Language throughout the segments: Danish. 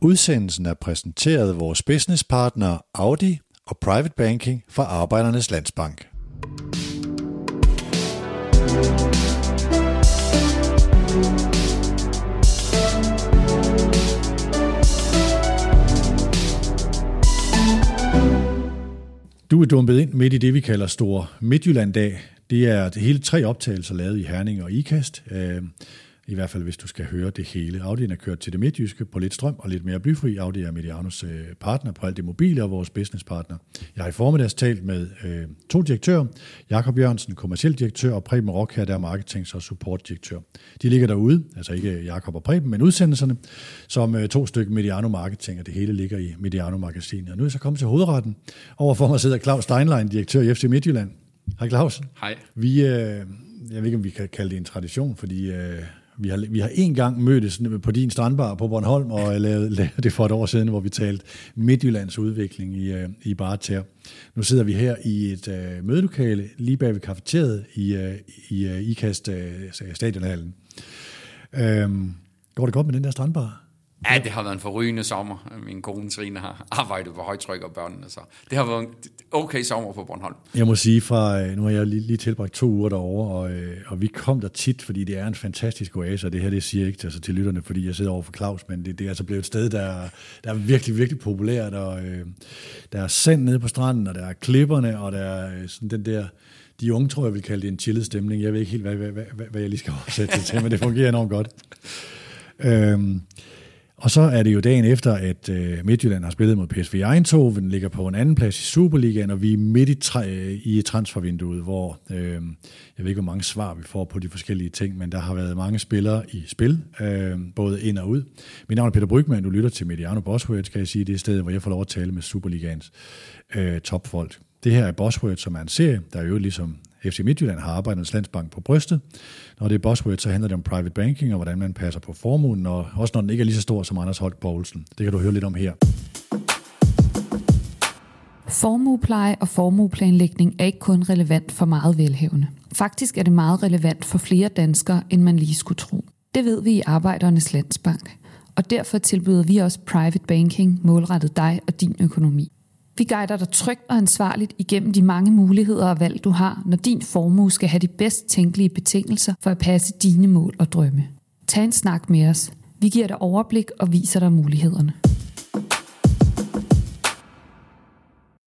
Udsendelsen er præsenteret af vores businesspartner Audi og Private Banking fra Arbejdernes Landsbank. Du er dumpet ind midt i det, vi kalder Stor Midtjylland-dag. Det er det hele tre optagelser lavet i Herning og Ikast. Øh, i hvert fald, hvis du skal høre det hele. Audi'en er kørt til det midtjyske på lidt strøm og lidt mere blyfri. Audi er Medianos øh, partner på alt det mobile og vores businesspartner. Jeg har i formiddags talt med øh, to direktører. Jakob Jørgensen, kommersiel direktør, og Preben Rock her, der er marketings- og supportdirektør. De ligger derude, altså ikke Jakob og Preben, men udsendelserne, som øh, to stykker Mediano Marketing, og det hele ligger i Mediano Magasinet. Og nu er jeg så kommet til hovedretten. Overfor mig sidder Claus Steinlein, direktør i FC Midtjylland. Hej Claus. Hej. Vi, øh, jeg ved ikke, om vi kan kalde det en tradition, fordi øh, vi har, vi har en gang mødtes på din strandbar på Bornholm og lavet, lavet det for et år siden, hvor vi talte Midtjyllands udvikling i, øh, i Barter. Nu sidder vi her i et uh, mødelokale lige bag ved kafeteriet i, uh, i uh, IKAST uh, stadionhallen. Um, går det godt med den der strandbar? Ja, det har været en forrygende sommer. Min kone Trine har arbejdet på højtryk og børnene, så det har været en okay sommer på Bornholm. Jeg må sige, fra, nu har jeg lige, lige tilbragt to uger derovre, og, øh, og vi kom der tit, fordi det er en fantastisk oase, og det her det siger jeg ikke altså, til lytterne, fordi jeg sidder over for Claus, men det, det er altså blevet et sted, der, der er virkelig, virkelig populært, og øh, der er sand nede på stranden, og der er klipperne, og der er øh, sådan den der de unge tror jeg vil kalde det en chillet stemning. Jeg ved ikke helt, hvad, hvad, hvad, hvad jeg lige skal oversætte det til, men det fungerer enormt godt. Øhm, og så er det jo dagen efter, at øh, Midtjylland har spillet mod PSV Eindhoven, ligger på en anden plads i Superligaen, og vi er midt i, tra- øh, i transfervinduet, hvor øh, jeg ved ikke, hvor mange svar vi får på de forskellige ting, men der har været mange spillere i spil, øh, både ind og ud. Mit navn er Peter Brygman, du lytter til Mediano Bosworth, kan jeg sige, det er stedet, hvor jeg får lov at tale med Superligaens øh, topfolk. Det her er Bosworth, som er en serie, der er jo ligesom FC Midtjylland har Arbejdernes Landsbank på brystet. Når det er buzzword, så handler det om private banking og hvordan man passer på formuen, og også når den ikke er lige så stor som Anders Holk Poulsen. Det kan du høre lidt om her. Formuepleje og formueplanlægning er ikke kun relevant for meget velhævende. Faktisk er det meget relevant for flere danskere, end man lige skulle tro. Det ved vi i Arbejdernes Landsbank, og derfor tilbyder vi også private banking målrettet dig og din økonomi. Vi guider dig trygt og ansvarligt igennem de mange muligheder og valg, du har, når din formue skal have de bedst tænkelige betingelser for at passe dine mål og drømme. Tag en snak med os. Vi giver dig overblik og viser dig mulighederne.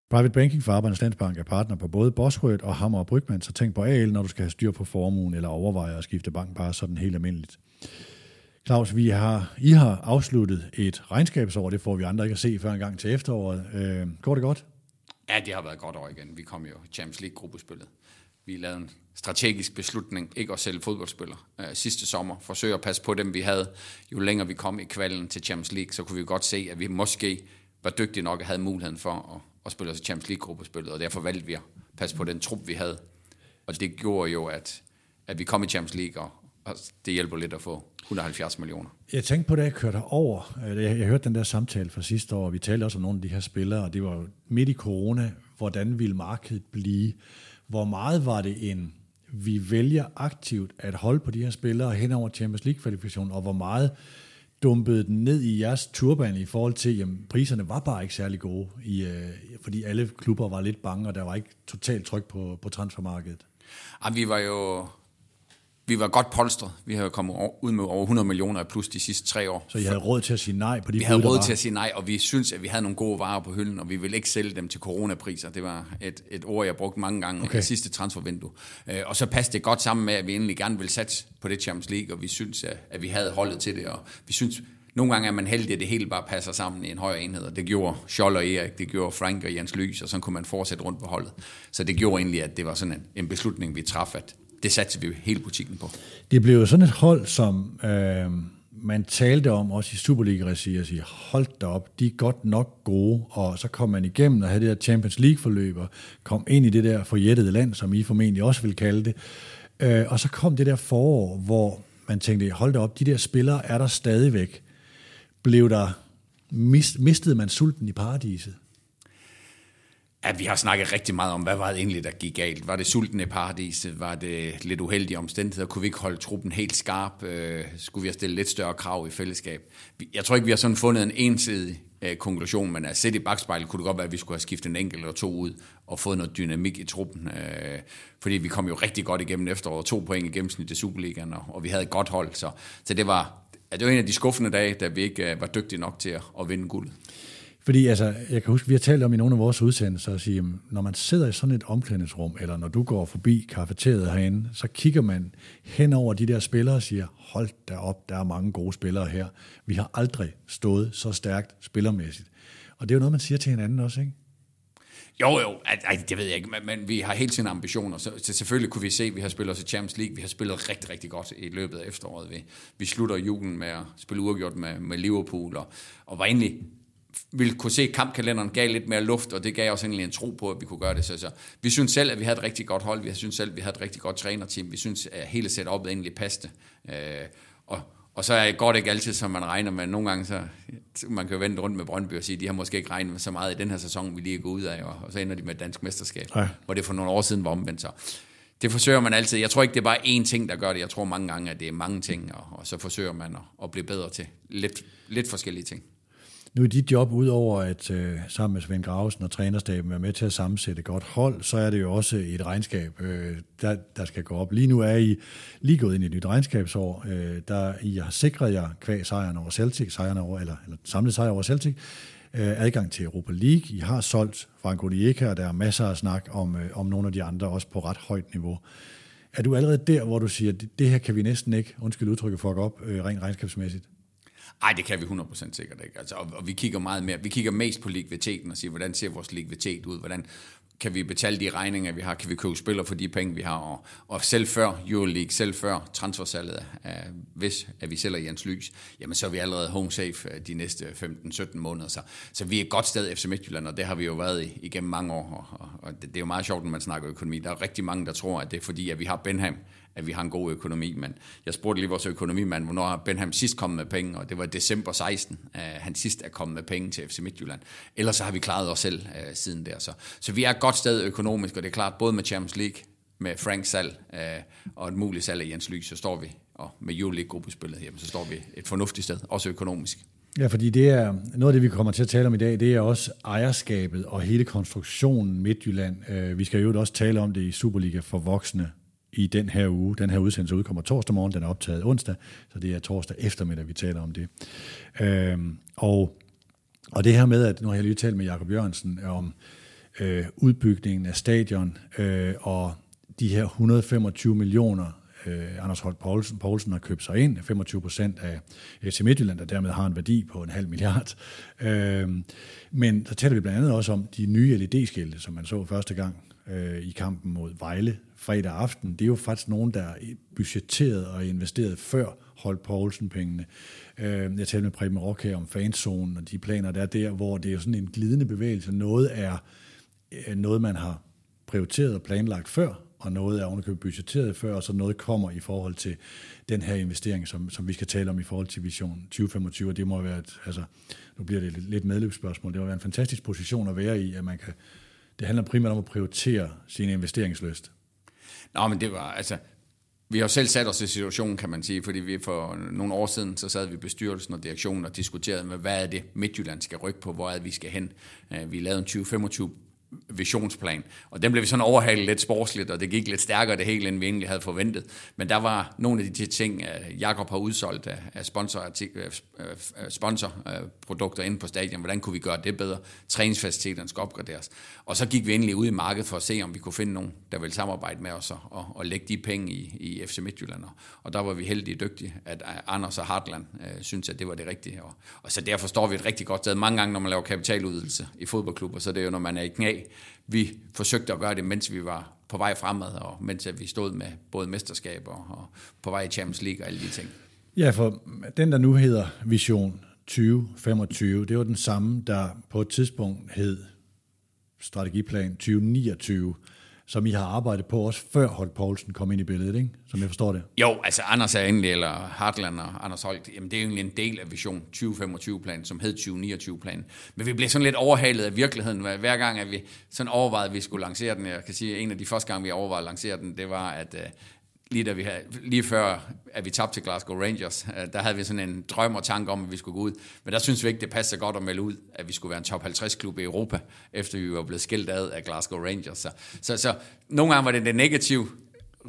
Private Banking for Arbejdernes Landsbank er partner på både Bosrødt og Hammer og Brygman, så tænk på AL, når du skal have styr på formuen eller overveje at skifte bank bare sådan helt almindeligt. Claus, vi har, I har afsluttet et regnskabsår, det får vi andre ikke at se før en gang til efteråret. Øh, går det godt? Ja, det har været godt år igen. Vi kom jo i Champions League-gruppespillet. Vi lavede en strategisk beslutning, ikke at sælge fodboldspillere øh, sidste sommer. Forsøge at passe på dem, vi havde. Jo længere vi kom i kvalen til Champions League, så kunne vi godt se, at vi måske var dygtige nok og havde muligheden for at, at spille os i Champions League-gruppespillet, og derfor valgte vi at passe på den trup, vi havde. Og det gjorde jo, at, at vi kom i Champions League, og, og det hjælper lidt at få 170 millioner. Jeg tænkte på, da jeg kørte over, jeg, jeg hørte den der samtale fra sidste år, og vi talte også om nogle af de her spillere, og det var midt i corona, hvordan ville markedet blive? Hvor meget var det en, vi vælger aktivt at holde på de her spillere hen over Champions League-kvalifikationen, og hvor meget dumpede den ned i jeres turban i forhold til, jamen priserne var bare ikke særlig gode, i, øh, fordi alle klubber var lidt bange, og der var ikke totalt tryk på, på transfermarkedet? Ja, vi var jo vi var godt polstret. Vi havde kommet ud med over 100 millioner plus de sidste tre år. Så I havde råd til at sige nej på de Vi havde råd til at sige nej, og vi synes, at vi havde nogle gode varer på hylden, og vi ville ikke sælge dem til coronapriser. Det var et, et ord, jeg brugte mange gange okay. i sidste transfervindue. Øh, og så passede det godt sammen med, at vi egentlig gerne ville satse på det Champions League, og vi synes, at vi havde holdet til det, og vi synes, nogle gange er man heldig, at det hele bare passer sammen i en højere enhed, og det gjorde Scholl og Erik, det gjorde Frank og Jens Lys, og så kunne man fortsætte rundt på holdet. Så det gjorde egentlig, at det var sådan en, en beslutning, vi traf, at det satte vi jo hele butikken på. Det blev jo sådan et hold, som øh, man talte om også i Superliga-regi, og sige, hold da op, de er godt nok gode, og så kom man igennem og havde det der Champions League-forløb, og kom ind i det der forjættede land, som I formentlig også vil kalde det. Øh, og så kom det der forår, hvor man tænkte, hold da op, de der spillere er der stadigvæk. Blev der, mist, mistede man sulten i paradiset? At vi har snakket rigtig meget om, hvad var det egentlig, der gik galt? Var det sultne paradis? Var det lidt uheldige omstændigheder? Kunne vi ikke holde truppen helt skarp? Øh, skulle vi have stillet lidt større krav i fællesskab? Jeg tror ikke, vi har sådan fundet en ensidig øh, konklusion, men at sætte i bagspejlet kunne det godt være, at vi skulle have skiftet en enkelt eller to ud og fået noget dynamik i truppen. Øh, fordi vi kom jo rigtig godt igennem efteråret, to point i gennemsnit i Superligaen, og, og vi havde et godt hold. Så, så det var, det var en af de skuffende dage, da vi ikke øh, var dygtige nok til at, at vinde guldet. Fordi altså, jeg kan huske, vi har talt om i nogle af vores udsendelser, at sige, når man sidder i sådan et omklædningsrum, eller når du går forbi kafeteriet herinde, så kigger man hen over de der spillere og siger, hold da op, der er mange gode spillere her. Vi har aldrig stået så stærkt spillermæssigt. Og det er jo noget, man siger til hinanden også, ikke? Jo, jo, ej, det ved jeg ikke, men, men vi har hele tiden ambitioner, så, så selvfølgelig kunne vi se, at vi har spillet os i Champions League, vi har spillet rigtig, rigtig godt i løbet af efteråret. Vi, vi slutter julen med at spille uafgjort med, med Liverpool, og, og var egentlig ville kunne se, at kampkalenderen gav lidt mere luft, og det gav os egentlig en tro på, at vi kunne gøre det. Så, så vi synes selv, at vi havde et rigtig godt hold. Vi synes selv, at vi havde et rigtig godt trænerteam. Vi synes, at hele setupet egentlig passede. Øh, og, og så er det godt ikke altid, som man regner med. Nogle gange, så man kan jo vende rundt med Brøndby og sige, de har måske ikke regnet med så meget i den her sæson, vi lige er gået ud af, og, og så ender de med et dansk mesterskab, ja. hvor det for nogle år siden var omvendt. Så det forsøger man altid. Jeg tror ikke, det er bare én ting, der gør det. Jeg tror mange gange, at det er mange ting, og, og så forsøger man at, at blive bedre til lidt, lidt forskellige ting. Nu er dit job, udover at øh, sammen med Svend Grausen og trænerstaben er med til at sammensætte et godt hold, så er det jo også et regnskab, øh, der, der skal gå op. Lige nu er I lige gået ind i et nyt regnskabsår, øh, der I har sikret jer kvæg sejren over Celtic, sejren over, eller, eller samlet sejr over Celtic, øh, adgang til Europa League. I har solgt Franco Dieka, og der er masser af snak om, øh, om nogle af de andre, også på ret højt niveau. Er du allerede der, hvor du siger, det, det her kan vi næsten ikke, undskyld udtrykket, fuck op, øh, rent regnskabsmæssigt? Nej, det kan vi 100% sikkert ikke. Altså, og, og vi kigger meget mere, vi kigger mest på likviditeten og siger, hvordan ser vores likviditet ud? Hvordan kan vi betale de regninger, vi har? Kan vi købe spillere for de penge, vi har? Og, og selv før Euroleague, selv før transfersalget, af, hvis at vi sælger Jens Lys, jamen så er vi allerede home safe øh, de næste 15-17 måneder. Så, så vi er et godt sted FC Midtjylland, og det har vi jo været i, igennem mange år. Og, og, og det, det er jo meget sjovt, når man snakker økonomi. Der er rigtig mange, der tror, at det er fordi, at vi har Benham, at vi har en god økonomi. Men jeg spurgte lige vores økonomimand, hvornår har Benham sidst kommet med penge, og det var december 16, øh, han sidst er kommet med penge til FC Midtjylland. Ellers så har vi klaret os selv øh, siden der. Så, så vi er et godt sted økonomisk, og det er klart, både med Champions League, med Frank salg øh, og et muligt salg af Jens Lys, så står vi, og med Euroleague-gruppespillet her, så står vi et fornuftigt sted, også økonomisk. Ja, fordi det er noget af det, vi kommer til at tale om i dag, det er også ejerskabet og hele konstruktionen Midtjylland. Øh, vi skal jo også tale om det i Superliga for voksne i den her uge. Den her udsendelse udkommer torsdag morgen, den er optaget onsdag, så det er torsdag eftermiddag, vi taler om det. Øhm, og, og det her med, at nu har jeg lige talt med Jakob Jørgensen om øh, udbygningen af stadion øh, og de her 125 millioner, øh, Anders Holt Poulsen, Poulsen har købt sig ind, 25 procent af FC Midtjylland, der dermed har en værdi på en halv milliard. Øh, men så taler vi blandt andet også om de nye LED-skilte, som man så første gang øh, i kampen mod Vejle fredag aften, det er jo faktisk nogen, der budgetteret og investeret før Holt Poulsen-pengene. Øh, jeg talte med Preben Rock her om fanzonen og de planer, der er der, hvor det er sådan en glidende bevægelse. Noget er øh, noget, man har prioriteret og planlagt før, og noget er ovenikøbet budgetteret før, og så noget kommer i forhold til den her investering, som, som vi skal tale om i forhold til Vision 2025, og det må være, et, altså, nu bliver det lidt medløbsspørgsmål, det må være en fantastisk position at være i, at man kan, det handler primært om at prioritere sin investeringsløst. Nå, men det var, altså, vi har jo selv sat os i situationen, kan man sige, fordi vi for nogle år siden, så sad vi i bestyrelsen og direktionen og diskuterede med, hvad er det Midtjylland skal rykke på, hvor er det, vi skal hen. Øh, vi lavede en 2025 visionsplan. Og den blev vi sådan overhalet lidt sportsligt, og det gik lidt stærkere det hele, end vi egentlig havde forventet. Men der var nogle af de ting, øh, Jakob har udsolgt af øh, øh, sponsorprodukter inde på stadion. Hvordan kunne vi gøre det bedre? Træningsfaciliteterne skal opgraderes. Og så gik vi endelig ud i markedet for at se, om vi kunne finde nogen, der ville samarbejde med os og, og, og lægge de penge i, i FC Midtjylland. Og der var vi heldige dygtige, at Anders og Hartland øh, synes, at det var det rigtige. Og, og så derfor står vi et rigtig godt sted. Mange gange, når man laver kapitaludvidelse i fodboldklubber, så er det jo, når man er i knæ, vi forsøgte at gøre det, mens vi var på vej fremad, og mens vi stod med både mesterskaber og på vej i Champions League og alle de ting. Ja, for den, der nu hedder Vision 2025, det var den samme, der på et tidspunkt hed Strategiplan 2029, som I har arbejdet på også før Holt Poulsen kom ind i billedet, ikke? som jeg forstår det. Jo, altså Anders er endelig, eller Hartland og Anders Holt, jamen det er egentlig en del af Vision 2025-planen, som hed 2029-planen. Men vi blev sådan lidt overhalet af virkeligheden, hver gang at vi sådan overvejede, at vi skulle lancere den. Jeg kan sige, at en af de første gange, vi overvejede at lancere den, det var, at øh, lige, da vi havde, lige før, at vi tabte til Glasgow Rangers, øh, der havde vi sådan en drøm og tanke om, at vi skulle gå ud. Men der synes vi ikke, det passer godt at melde ud, at vi skulle være en top 50-klub i Europa, efter vi var blevet skilt ad af Glasgow Rangers. Så, så, så nogle gange var det det negative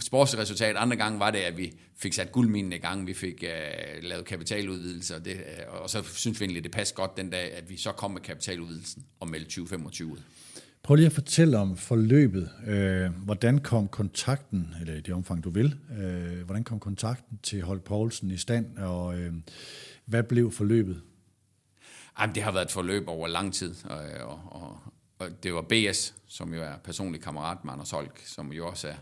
sportsresultat, andre gange var det, at vi fik sat guldminen i gang, vi fik uh, lavet kapitaludvidelser, og, det, uh, og så synes vi egentlig, det passede godt den dag, at vi så kom med kapitaludvidelsen og meldte 2025 ud. Prøv lige at fortælle om forløbet. Øh, hvordan kom kontakten, eller i det omfang du vil, øh, hvordan kom kontakten til Holk Poulsen i stand, og øh, hvad blev forløbet? Jamen, det har været et forløb over lang tid, og, og, og, og det var BS, som jo er personlig kammerat med Anders Holk, som jo også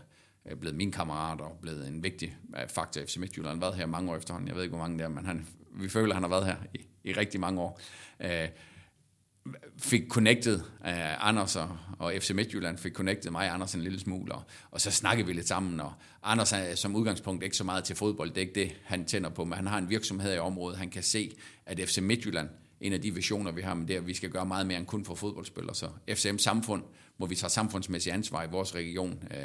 er blevet min kammerat og blevet en vigtig øh, faktor i FC Midtjylland. Han har været her mange år efterhånden. Jeg ved ikke, hvor mange det er, men han, vi føler, at han har været her i, i rigtig mange år. Øh, fik connected uh, Anders og, og FC Midtjylland fik connected mig og Anders en lille smule, og, og så snakkede vi lidt sammen, og Anders er som udgangspunkt ikke så meget til fodbold, det er ikke det, han tænder på, men han har en virksomhed i området, han kan se, at FC Midtjylland, en af de visioner, vi har, med det at vi skal gøre meget mere end kun for fodboldspillere, så FCM Samfund, hvor vi tager samfundsmæssig ansvar i vores region, uh,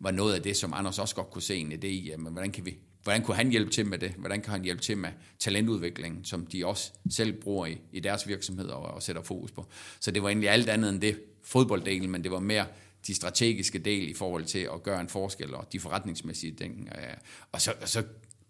var noget af det, som Anders også godt kunne se en idé i, men hvordan kan vi Hvordan kunne han hjælpe til med det? Hvordan kan han hjælpe til med talentudviklingen, som de også selv bruger i, i deres virksomheder og, og sætter fokus på? Så det var egentlig alt andet end det fodbolddelen, men det var mere de strategiske del i forhold til at gøre en forskel, og de forretningsmæssige ting. Øh, og så, og så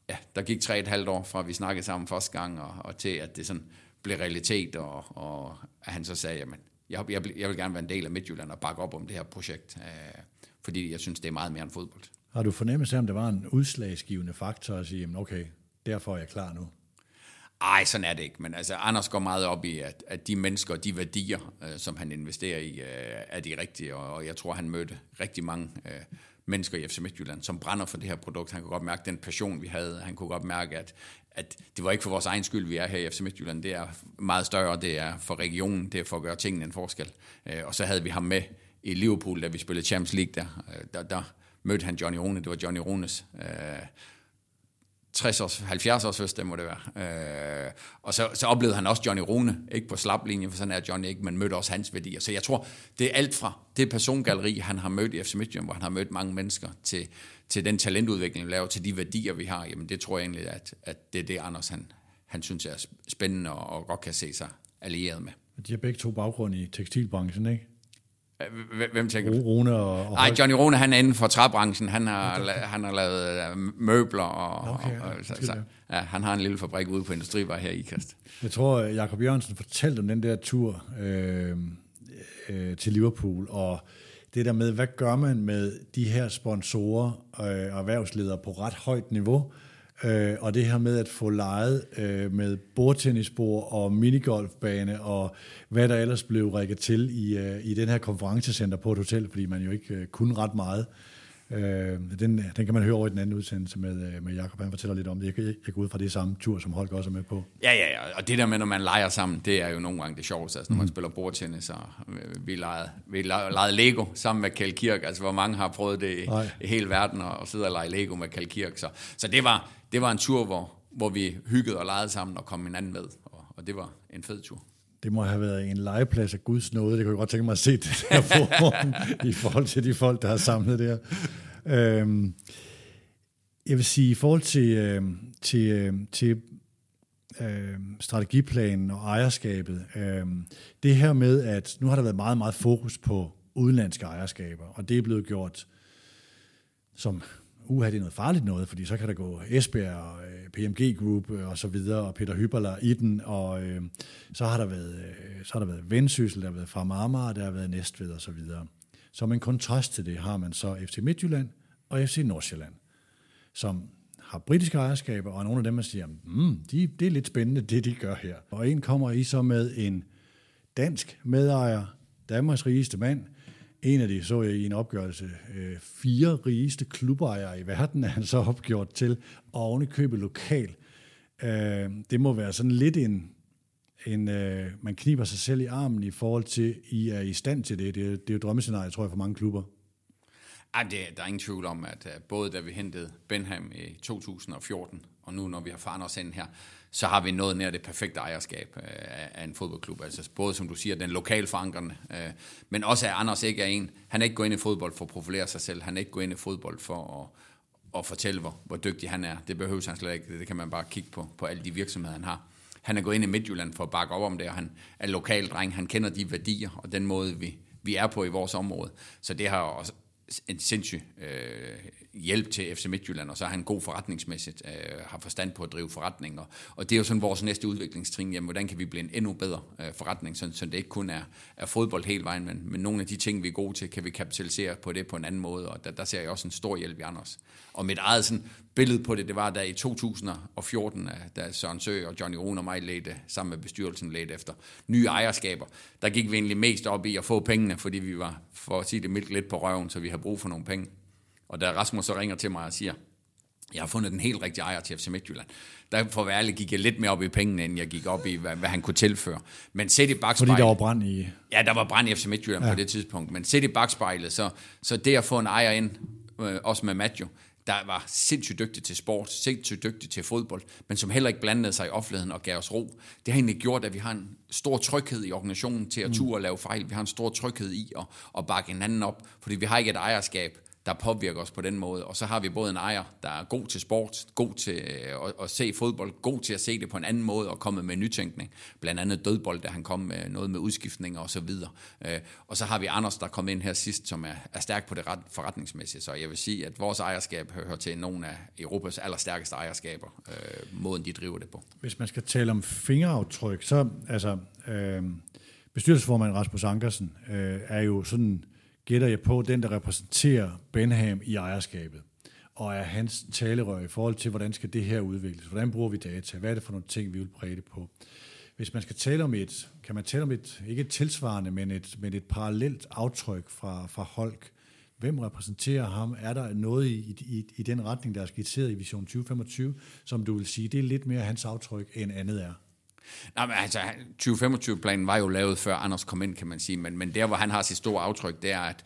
ja, der gik tre et halvt år fra, vi snakkede sammen første gang, og, og til at det sådan blev realitet, og, og at han så sagde, jamen, jeg, jeg, jeg vil gerne være en del af Midtjylland og bakke op om det her projekt, øh, fordi jeg synes, det er meget mere end fodbold. Har du fornemmelse af, om det var en udslagsgivende faktor at sige, okay, derfor er jeg klar nu? Ej, sådan er det ikke. Men altså, Anders går meget op i, at, at de mennesker og de værdier, øh, som han investerer i, øh, er de rigtige. Og, og jeg tror, han mødte rigtig mange øh, mennesker i FC Midtjylland, som brænder for det her produkt. Han kunne godt mærke den passion, vi havde. Han kunne godt mærke, at, at det var ikke for vores egen skyld, vi er her i FC Midtjylland. Det er meget større, det er for regionen, det er for at gøre tingene en forskel. Øh, og så havde vi ham med i Liverpool, da vi spillede Champions League der. Øh, der, der mødte han Johnny Rune. Det var Johnny Runes øh, 60 års, 70 års fødselsdag må det være. Øh, og så, så oplevede han også Johnny Rune, ikke på slaplinje, for sådan er Johnny ikke, men mødte også hans værdier. Så jeg tror, det er alt fra det persongalleri, han har mødt i FC Midtjylland, hvor han har mødt mange mennesker, til, til den talentudvikling, vi laver, til de værdier, vi har. Jamen det tror jeg egentlig, at, at det er det, Anders han, han synes er spændende og, og godt kan se sig allieret med. De har begge to baggrund i tekstilbranchen, ikke? Hvem tænker du? Rune og, og Nej, Johnny Rune, han er inden for træbranchen. Han har, okay. han har lavet øh, møbler, og, okay, og, og så, så, ja, han har en lille fabrik ude på Industrivej her i Ikast. Jeg tror, Jakob Jørgensen fortalte om den der tur øh, øh, til Liverpool, og det der med, hvad gør man med de her sponsorer øh, og erhvervsledere på ret højt niveau, Øh, og det her med at få lejet øh, med bordtennisbord og minigolfbane og hvad der ellers blev rækket til i, øh, i den her konferencecenter på et hotel, fordi man jo ikke øh, kunne ret meget. Øh, den, den kan man høre over i den anden udsendelse med, øh, med Jacob. Han fortæller lidt om det. Jeg, jeg går ud fra det samme tur, som Holger også er med på. Ja, ja, ja. Og det der med, når man leger sammen, det er jo nogle gange det sjoveste. Altså, når man mm. spiller bordtennis, og øh, vi legede, vi legede Lego sammen med Kjell Kirk. Altså, hvor mange har prøvet det i, i hele verden, og, og sidde og lege Lego med Kjell Kirk. Så, så det, var, det var en tur, hvor, hvor vi hyggede og legede sammen og kom hinanden med. Og, og det var en fed tur. Det må have været en legeplads af Guds nåde. Det kunne jeg godt tænke mig at se det der forum, i forhold til de folk, der har samlet der. Øhm, jeg vil sige, i forhold til, øh, til, øh, til øh, strategiplanen og ejerskabet, øh, det her med, at nu har der været meget, meget fokus på udenlandske ejerskaber, og det er blevet gjort som uha, det er noget farligt noget, fordi så kan der gå Esbjerg og øh, PMG Group øh, og så videre, og Peter Hyberler i den, og øh, så har der været, øh, så har der været Vendsyssel, der har været fra Marmar, der har været Næstved og så videre. Som en kontrast til det har man så FC Midtjylland og FC Nordsjælland, som har britiske ejerskaber, og nogle af dem, man siger, mm, de, det er lidt spændende, det de gør her. Og en kommer i så med en dansk medejer, Danmarks rigeste mand, en af de, så jeg i en opgørelse, øh, fire rigeste klubejere i verden er han så opgjort til, og oven lokal. Øh, det må være sådan lidt en, en øh, man kniber sig selv i armen i forhold til, I er i stand til det. Det, det er jo drømmescenarie, tror jeg, for mange klubber. Ej, det, der er ingen tvivl om, at øh, både da vi hentede Benham i 2014, og nu når vi har forandret os ind her, så har vi nået nær det perfekte ejerskab øh, af en fodboldklub. Altså både, som du siger, den lokale forankrende, øh, men også at Anders ikke er en. Han er ikke gået ind i fodbold for at profilere sig selv. Han er ikke gået ind i fodbold for at, at fortælle, hvor, hvor dygtig han er. Det behøver han slet ikke. Det kan man bare kigge på, på alle de virksomheder, han har. Han er gået ind i Midtjylland for at bakke op om det, og han er lokal dreng. Han kender de værdier og den måde, vi, vi er på i vores område. Så det har også en sindssyg øh, hjælp til FC Midtjylland, og så er han god forretningsmæssigt, øh, har forstand på at drive forretning, og, og det er jo sådan vores næste udviklingstrin, jamen hvordan kan vi blive en endnu bedre øh, forretning, så, så det ikke kun er, er fodbold hele vejen, men, men nogle af de ting, vi er gode til, kan vi kapitalisere på det på en anden måde, og der, der ser jeg også en stor hjælp i Anders. Og mit eget sådan, billede på det, det var da i 2014, øh, da Søren Sø og Johnny Rune og mig ledte, sammen med bestyrelsen ledte efter nye ejerskaber. Der gik vi egentlig mest op i at få pengene, fordi vi var, for at sige det mildt, lidt på røven, så vi har brug for nogle penge. Og da Rasmus så ringer til mig og siger, jeg har fundet den helt rigtige ejer til FC Midtjylland. Der for at være gik jeg lidt mere op i pengene, end jeg gik op i, hvad, hvad han kunne tilføre. Men set i bagspejlet... Fordi der var brand i... Ja, der var brand i FC Midtjylland ja. på det tidspunkt. Men set i bagspejlet, så, så det at få en ejer ind, øh, også med Matthew, der var sindssygt dygtig til sport, sindssygt dygtig til fodbold, men som heller ikke blandede sig i offentligheden og gav os ro. Det har egentlig gjort, at vi har en stor tryghed i organisationen til at mm. ture og lave fejl. Vi har en stor tryghed i at, at bakke hinanden op, fordi vi har ikke et ejerskab, der påvirker os på den måde. Og så har vi både en ejer, der er god til sport, god til øh, at, at se fodbold, god til at se det på en anden måde og komme med nytænkning. Blandt andet dødbold, der han kom med noget med udskiftninger og så videre. Øh, og så har vi Anders, der kom ind her sidst, som er, er stærk på det ret, forretningsmæssige. Så jeg vil sige, at vores ejerskab hører til nogle af Europas allerstærkeste ejerskaber, øh, måden de driver det på. Hvis man skal tale om fingeraftryk, så altså... Øh bestyrelsesformand Rasmus Ankersen øh, er jo sådan gætter jeg på, den, der repræsenterer Benham i ejerskabet, og er hans talerør i forhold til, hvordan skal det her udvikles, hvordan bruger vi data, hvad er det for nogle ting, vi vil præge det på. Hvis man skal tale om et, kan man tale om et, ikke et tilsvarende, men et, men et parallelt aftryk fra, fra Holk, hvem repræsenterer ham? Er der noget i, i, i den retning, der er skitseret i Vision 2025, som du vil sige, det er lidt mere hans aftryk, end andet er? Nej, men altså, 2025-planen var jo lavet før Anders kom ind, kan man sige, men, men der, hvor han har sit store aftryk, det er, at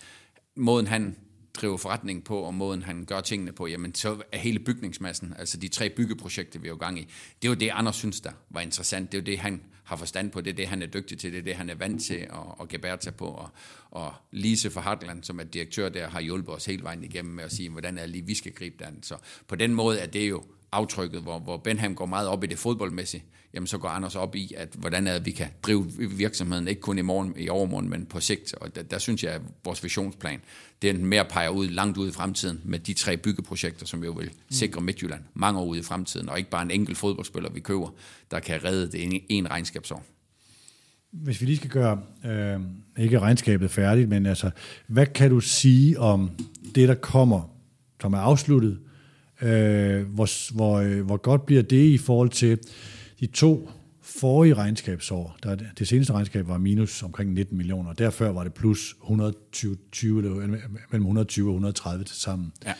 måden han driver forretning på, og måden han gør tingene på, jamen så er hele bygningsmassen, altså de tre byggeprojekter, vi er jo gang i, det er jo det, Anders synes, der var interessant. Det er jo det, han har forstand på, det er det, han er dygtig til, det er det, han er vant til at, at gebære sig på. Og, og Lise for Hartland, som er direktør der, har hjulpet os hele vejen igennem med at sige, hvordan er lige, vi skal gribe den. Så på den måde er det jo aftrykket, hvor, hvor Benham går meget op i det fodboldmæssige, jamen så går Anders op i, at hvordan er at vi kan drive virksomheden, ikke kun i morgen, i overmorgen, men på sigt. Og der, der synes jeg, at vores visionsplan, den mere peger ud, langt ud i fremtiden, med de tre byggeprojekter, som jo vil sikre Midtjylland mange år ud i fremtiden, og ikke bare en enkelt fodboldspiller, vi køber, der kan redde det en, en regnskabsår. Hvis vi lige skal gøre, øh, ikke regnskabet færdigt, men altså, hvad kan du sige om det, der kommer, som er afsluttet, Øh, hvor, hvor, øh, hvor godt bliver det i forhold til de to forrige regnskabsår? Der, det seneste regnskab var minus omkring 19 millioner, og derfor var det plus 120, 20, mellem 120 og 130 til sammen. Ja.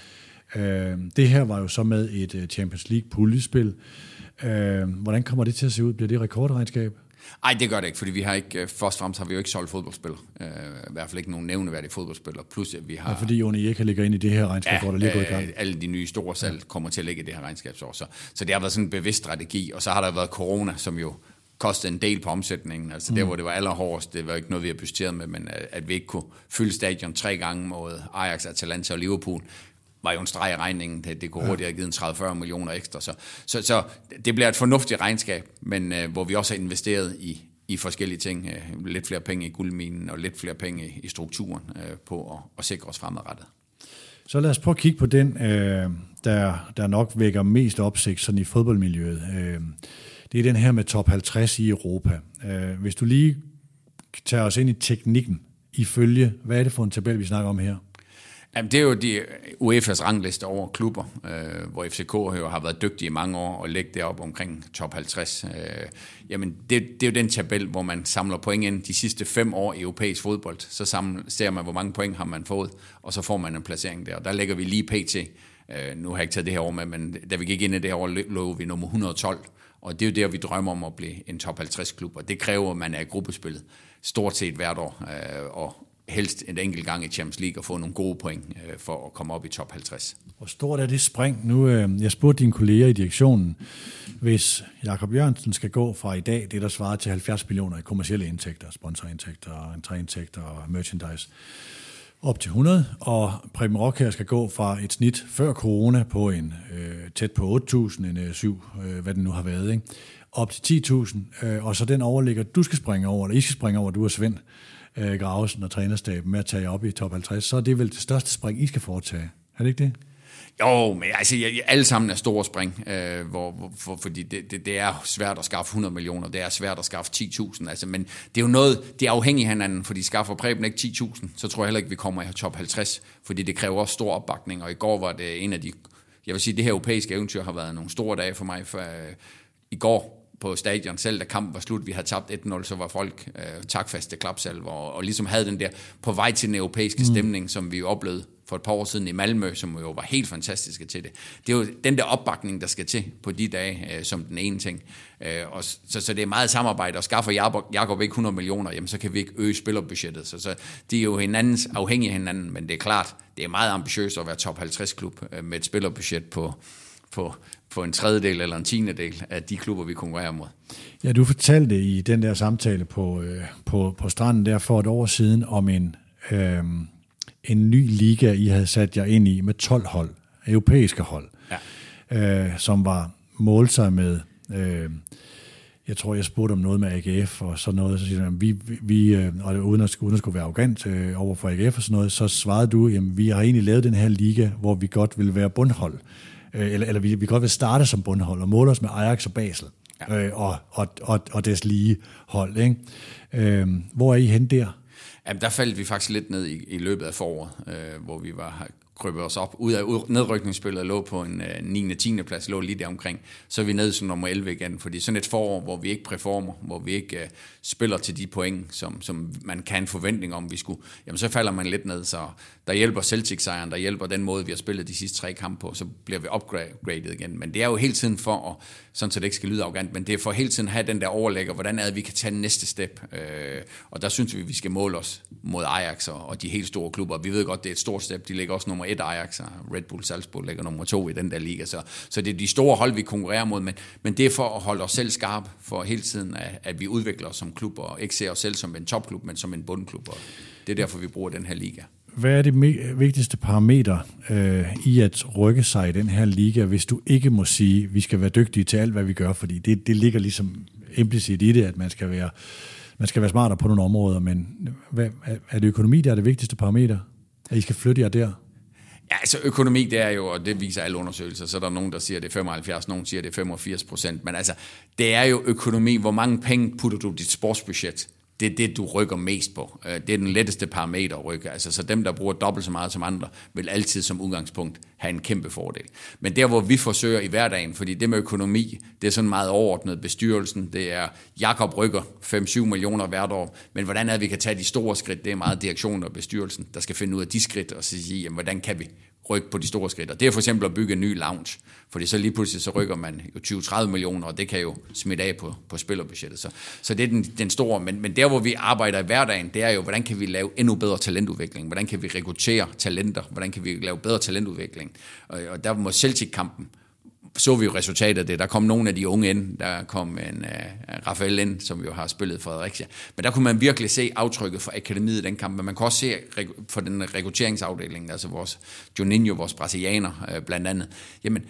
Øh, det her var jo så med et øh, Champions League puljespil. Øh, hvordan kommer det til at se ud? Bliver det rekordregnskab? Nej, det gør det ikke, fordi vi har ikke, øh, først og fremmest har vi jo ikke solgt fodboldspillere. Uh, I hvert fald ikke nogen nævneværdige fodboldspillere. Plus at vi har... Ja, fordi ikke ligger ind i det her regnskab, ja, hvor der lige går i gang. alle de nye store salg ja. kommer til at ligge i det her regnskabsår. Så, så det har været sådan en bevidst strategi, og så har der været corona, som jo kostede en del på omsætningen. Altså mm. der, hvor det var allerhårdest, det var ikke noget, vi har budgetteret med, men at, at vi ikke kunne fylde stadion tre gange mod Ajax, Atalanta og Liverpool, var jo en streg i regningen. Det, det kunne hurtigt have givet 30-40 millioner ekstra. Så, så, så det bliver et fornuftigt regnskab, men uh, hvor vi også har investeret i, i forskellige ting. Uh, lidt flere penge i guldminen og lidt flere penge i, strukturen uh, på at, at sikre os fremadrettet. Så lad os prøve at kigge på den, uh, der, der nok vækker mest opsigt sådan i fodboldmiljøet. Uh, det er den her med top 50 i Europa. Uh, hvis du lige tager os ind i teknikken, ifølge, hvad er det for en tabel, vi snakker om her? Jamen, det er jo de UEFA's rangliste over klubber, øh, hvor FCK jo har været dygtige i mange år og lægge det op omkring top 50. Øh, jamen, det, det er jo den tabel, hvor man samler point ind de sidste fem år i europæisk fodbold. Så samler, ser man, hvor mange point har man fået, og så får man en placering der. Og der ligger vi lige pt. Øh, nu har jeg ikke taget det her år med, men da vi gik ind i det her år, lå vi nummer 112. Og det er jo der, vi drømmer om at blive en top 50 klub, og det kræver, at man er i gruppespillet stort set hvert år. Øh, og helst en enkelt gang i Champions League og få nogle gode point øh, for at komme op i top 50. Hvor stort er det spring? Nu, øh, jeg spurgte dine kolleger i direktionen, hvis Jakob Jørgensen skal gå fra i dag, det der svarer til 70 millioner i kommersielle indtægter, sponsorindtægter, entréindtægter og merchandise, op til 100, og Preben Rock her skal gå fra et snit før corona på en øh, tæt på 8.000, en øh, 7, øh, hvad den nu har været, ikke? op til 10.000, øh, og så den overligger, du skal springe over, eller I skal springe over, du og Svend øh, Gravesen og trænerstaben med at tage op i top 50, så er det vel det største spring, I skal foretage. Er det ikke det? Jo, men altså, jeg, alle sammen er store spring, øh, hvor, hvor, for, fordi det, det, det er svært at skaffe 100 millioner, det er svært at skaffe 10.000, altså, men det er jo noget, det er afhængigt af hinanden, fordi skaffer Preben ikke 10.000, så tror jeg heller ikke, vi kommer i top 50, fordi det kræver også stor opbakning, og i går var det en af de, jeg vil sige, det her europæiske eventyr har været nogle store dage for mig, for øh, i går på stadion, selv da kampen var slut, vi havde tabt 1-0, så var folk øh, takfaste klapsalver, og, og ligesom havde den der på vej til den europæiske mm. stemning, som vi jo oplevede for et par år siden i Malmø, som jo var helt fantastiske til det. Det er jo den der opbakning, der skal til på de dage, øh, som den ene ting. Øh, og så, så det er meget samarbejde, og skaffer Jakob ikke 100 millioner, jamen så kan vi ikke øge spillerbudgettet. Så, så de er jo hinandens, afhængige af hinanden, men det er klart, det er meget ambitiøst at være top 50 klub øh, med et spillerbudget på, på, på en tredjedel eller en tiende del af de klubber, vi konkurrerer mod. Ja, du fortalte i den der samtale på, øh, på, på stranden der for et år siden om en, øh, en ny liga, I havde sat jer ind i med 12 hold, europæiske hold, ja. øh, som var målt sig med... Øh, jeg tror, jeg spurgte om noget med AGF og sådan noget, så siger du, vi, vi, øh, og uden at, uden at skulle være arrogant øh, over for AGF og sådan noget, så svarede du, jamen vi har egentlig lavet den her liga, hvor vi godt vil være bundhold. Øh, eller, eller vi, vi godt vil starte som bundhold og måle os med Ajax og Basel ja. øh, og, og, og, og des lige hold. Ikke? Øh, hvor er I hen der? Jamen, der faldt vi faktisk lidt ned i, i løbet af foråret, øh, hvor vi var krybbe os op ud af nedrykningsspillet lå på en uh, 9. og 10. plads, lå lige der omkring. Så er vi nede som nummer 11 igen, fordi sådan et forår, hvor vi ikke performer, hvor vi ikke uh, spiller til de point, som, som man kan en forventning om, vi skulle, jamen så falder man lidt ned, så der hjælper Celtic-sejren, der hjælper den måde, vi har spillet de sidste tre kampe på, så bliver vi upgraded igen. Men det er jo hele tiden for at, sådan så det ikke skal lyde arrogant, men det er for hele tiden at have den der overlægger, hvordan er det, vi kan tage næste step. Øh, og der synes vi, vi skal måle os mod Ajax og, og de helt store klubber. Vi ved godt, det er et stort step. De ligger også nummer et Ajax, og Red Bull Salzburg ligger nummer to i den der liga. Så, så det er de store hold, vi konkurrerer mod, men, men det er for at holde os selv skarpe, for hele tiden, at, at vi udvikler os som klub, og ikke ser os selv som en topklub, men som en bundklub. Og det er derfor, vi bruger den her liga. Hvad er det vigtigste parameter øh, i at rykke sig i den her liga, hvis du ikke må sige, at vi skal være dygtige til alt, hvad vi gør? Fordi det, det ligger ligesom implicit i det, at man skal være, man skal være smartere på nogle områder, men hvad, er det økonomi, der er det vigtigste parameter? At I skal flytte jer der? Ja, altså økonomi, det er jo, og det viser alle undersøgelser, så er der nogen, der siger, det er 75, nogen siger, det er 85 procent, men altså, det er jo økonomi. Hvor mange penge putter du dit sportsbudget det er det, du rykker mest på. Øh, det er den letteste parameter at rykke. Altså, så dem, der bruger dobbelt så meget som andre, vil altid som udgangspunkt have en kæmpe fordel. Men der, hvor vi forsøger i hverdagen, fordi det med økonomi, det er sådan meget overordnet bestyrelsen, det er Jakob rykker 5-7 millioner hvert år, men hvordan er det, vi kan tage de store skridt, det er meget direktionen og bestyrelsen, der skal finde ud af de skridt og sige, jamen, hvordan kan vi rykke på de store skridt. Og det er for eksempel at bygge en ny lounge, fordi så lige pludselig så rykker man jo 20-30 millioner, og det kan jo smitte af på, på spillerbudgettet. Så, så det er den, den store, men, men der hvor vi arbejder i hverdagen, det er jo, hvordan kan vi lave endnu bedre talentudvikling, hvordan kan vi rekruttere talenter, hvordan kan vi lave bedre talentudvikling. Og, og der må Celtic-kampen så vi jo resultatet af det. Der kom nogle af de unge ind. Der kom en uh, Rafael ind, som jo har spillet Fredericia. Men der kunne man virkelig se aftrykket for akademiet i den kamp. Men man kunne også se for den rekrutteringsafdeling, altså vores Juninho, vores brasilianer uh, blandt andet. Jamen,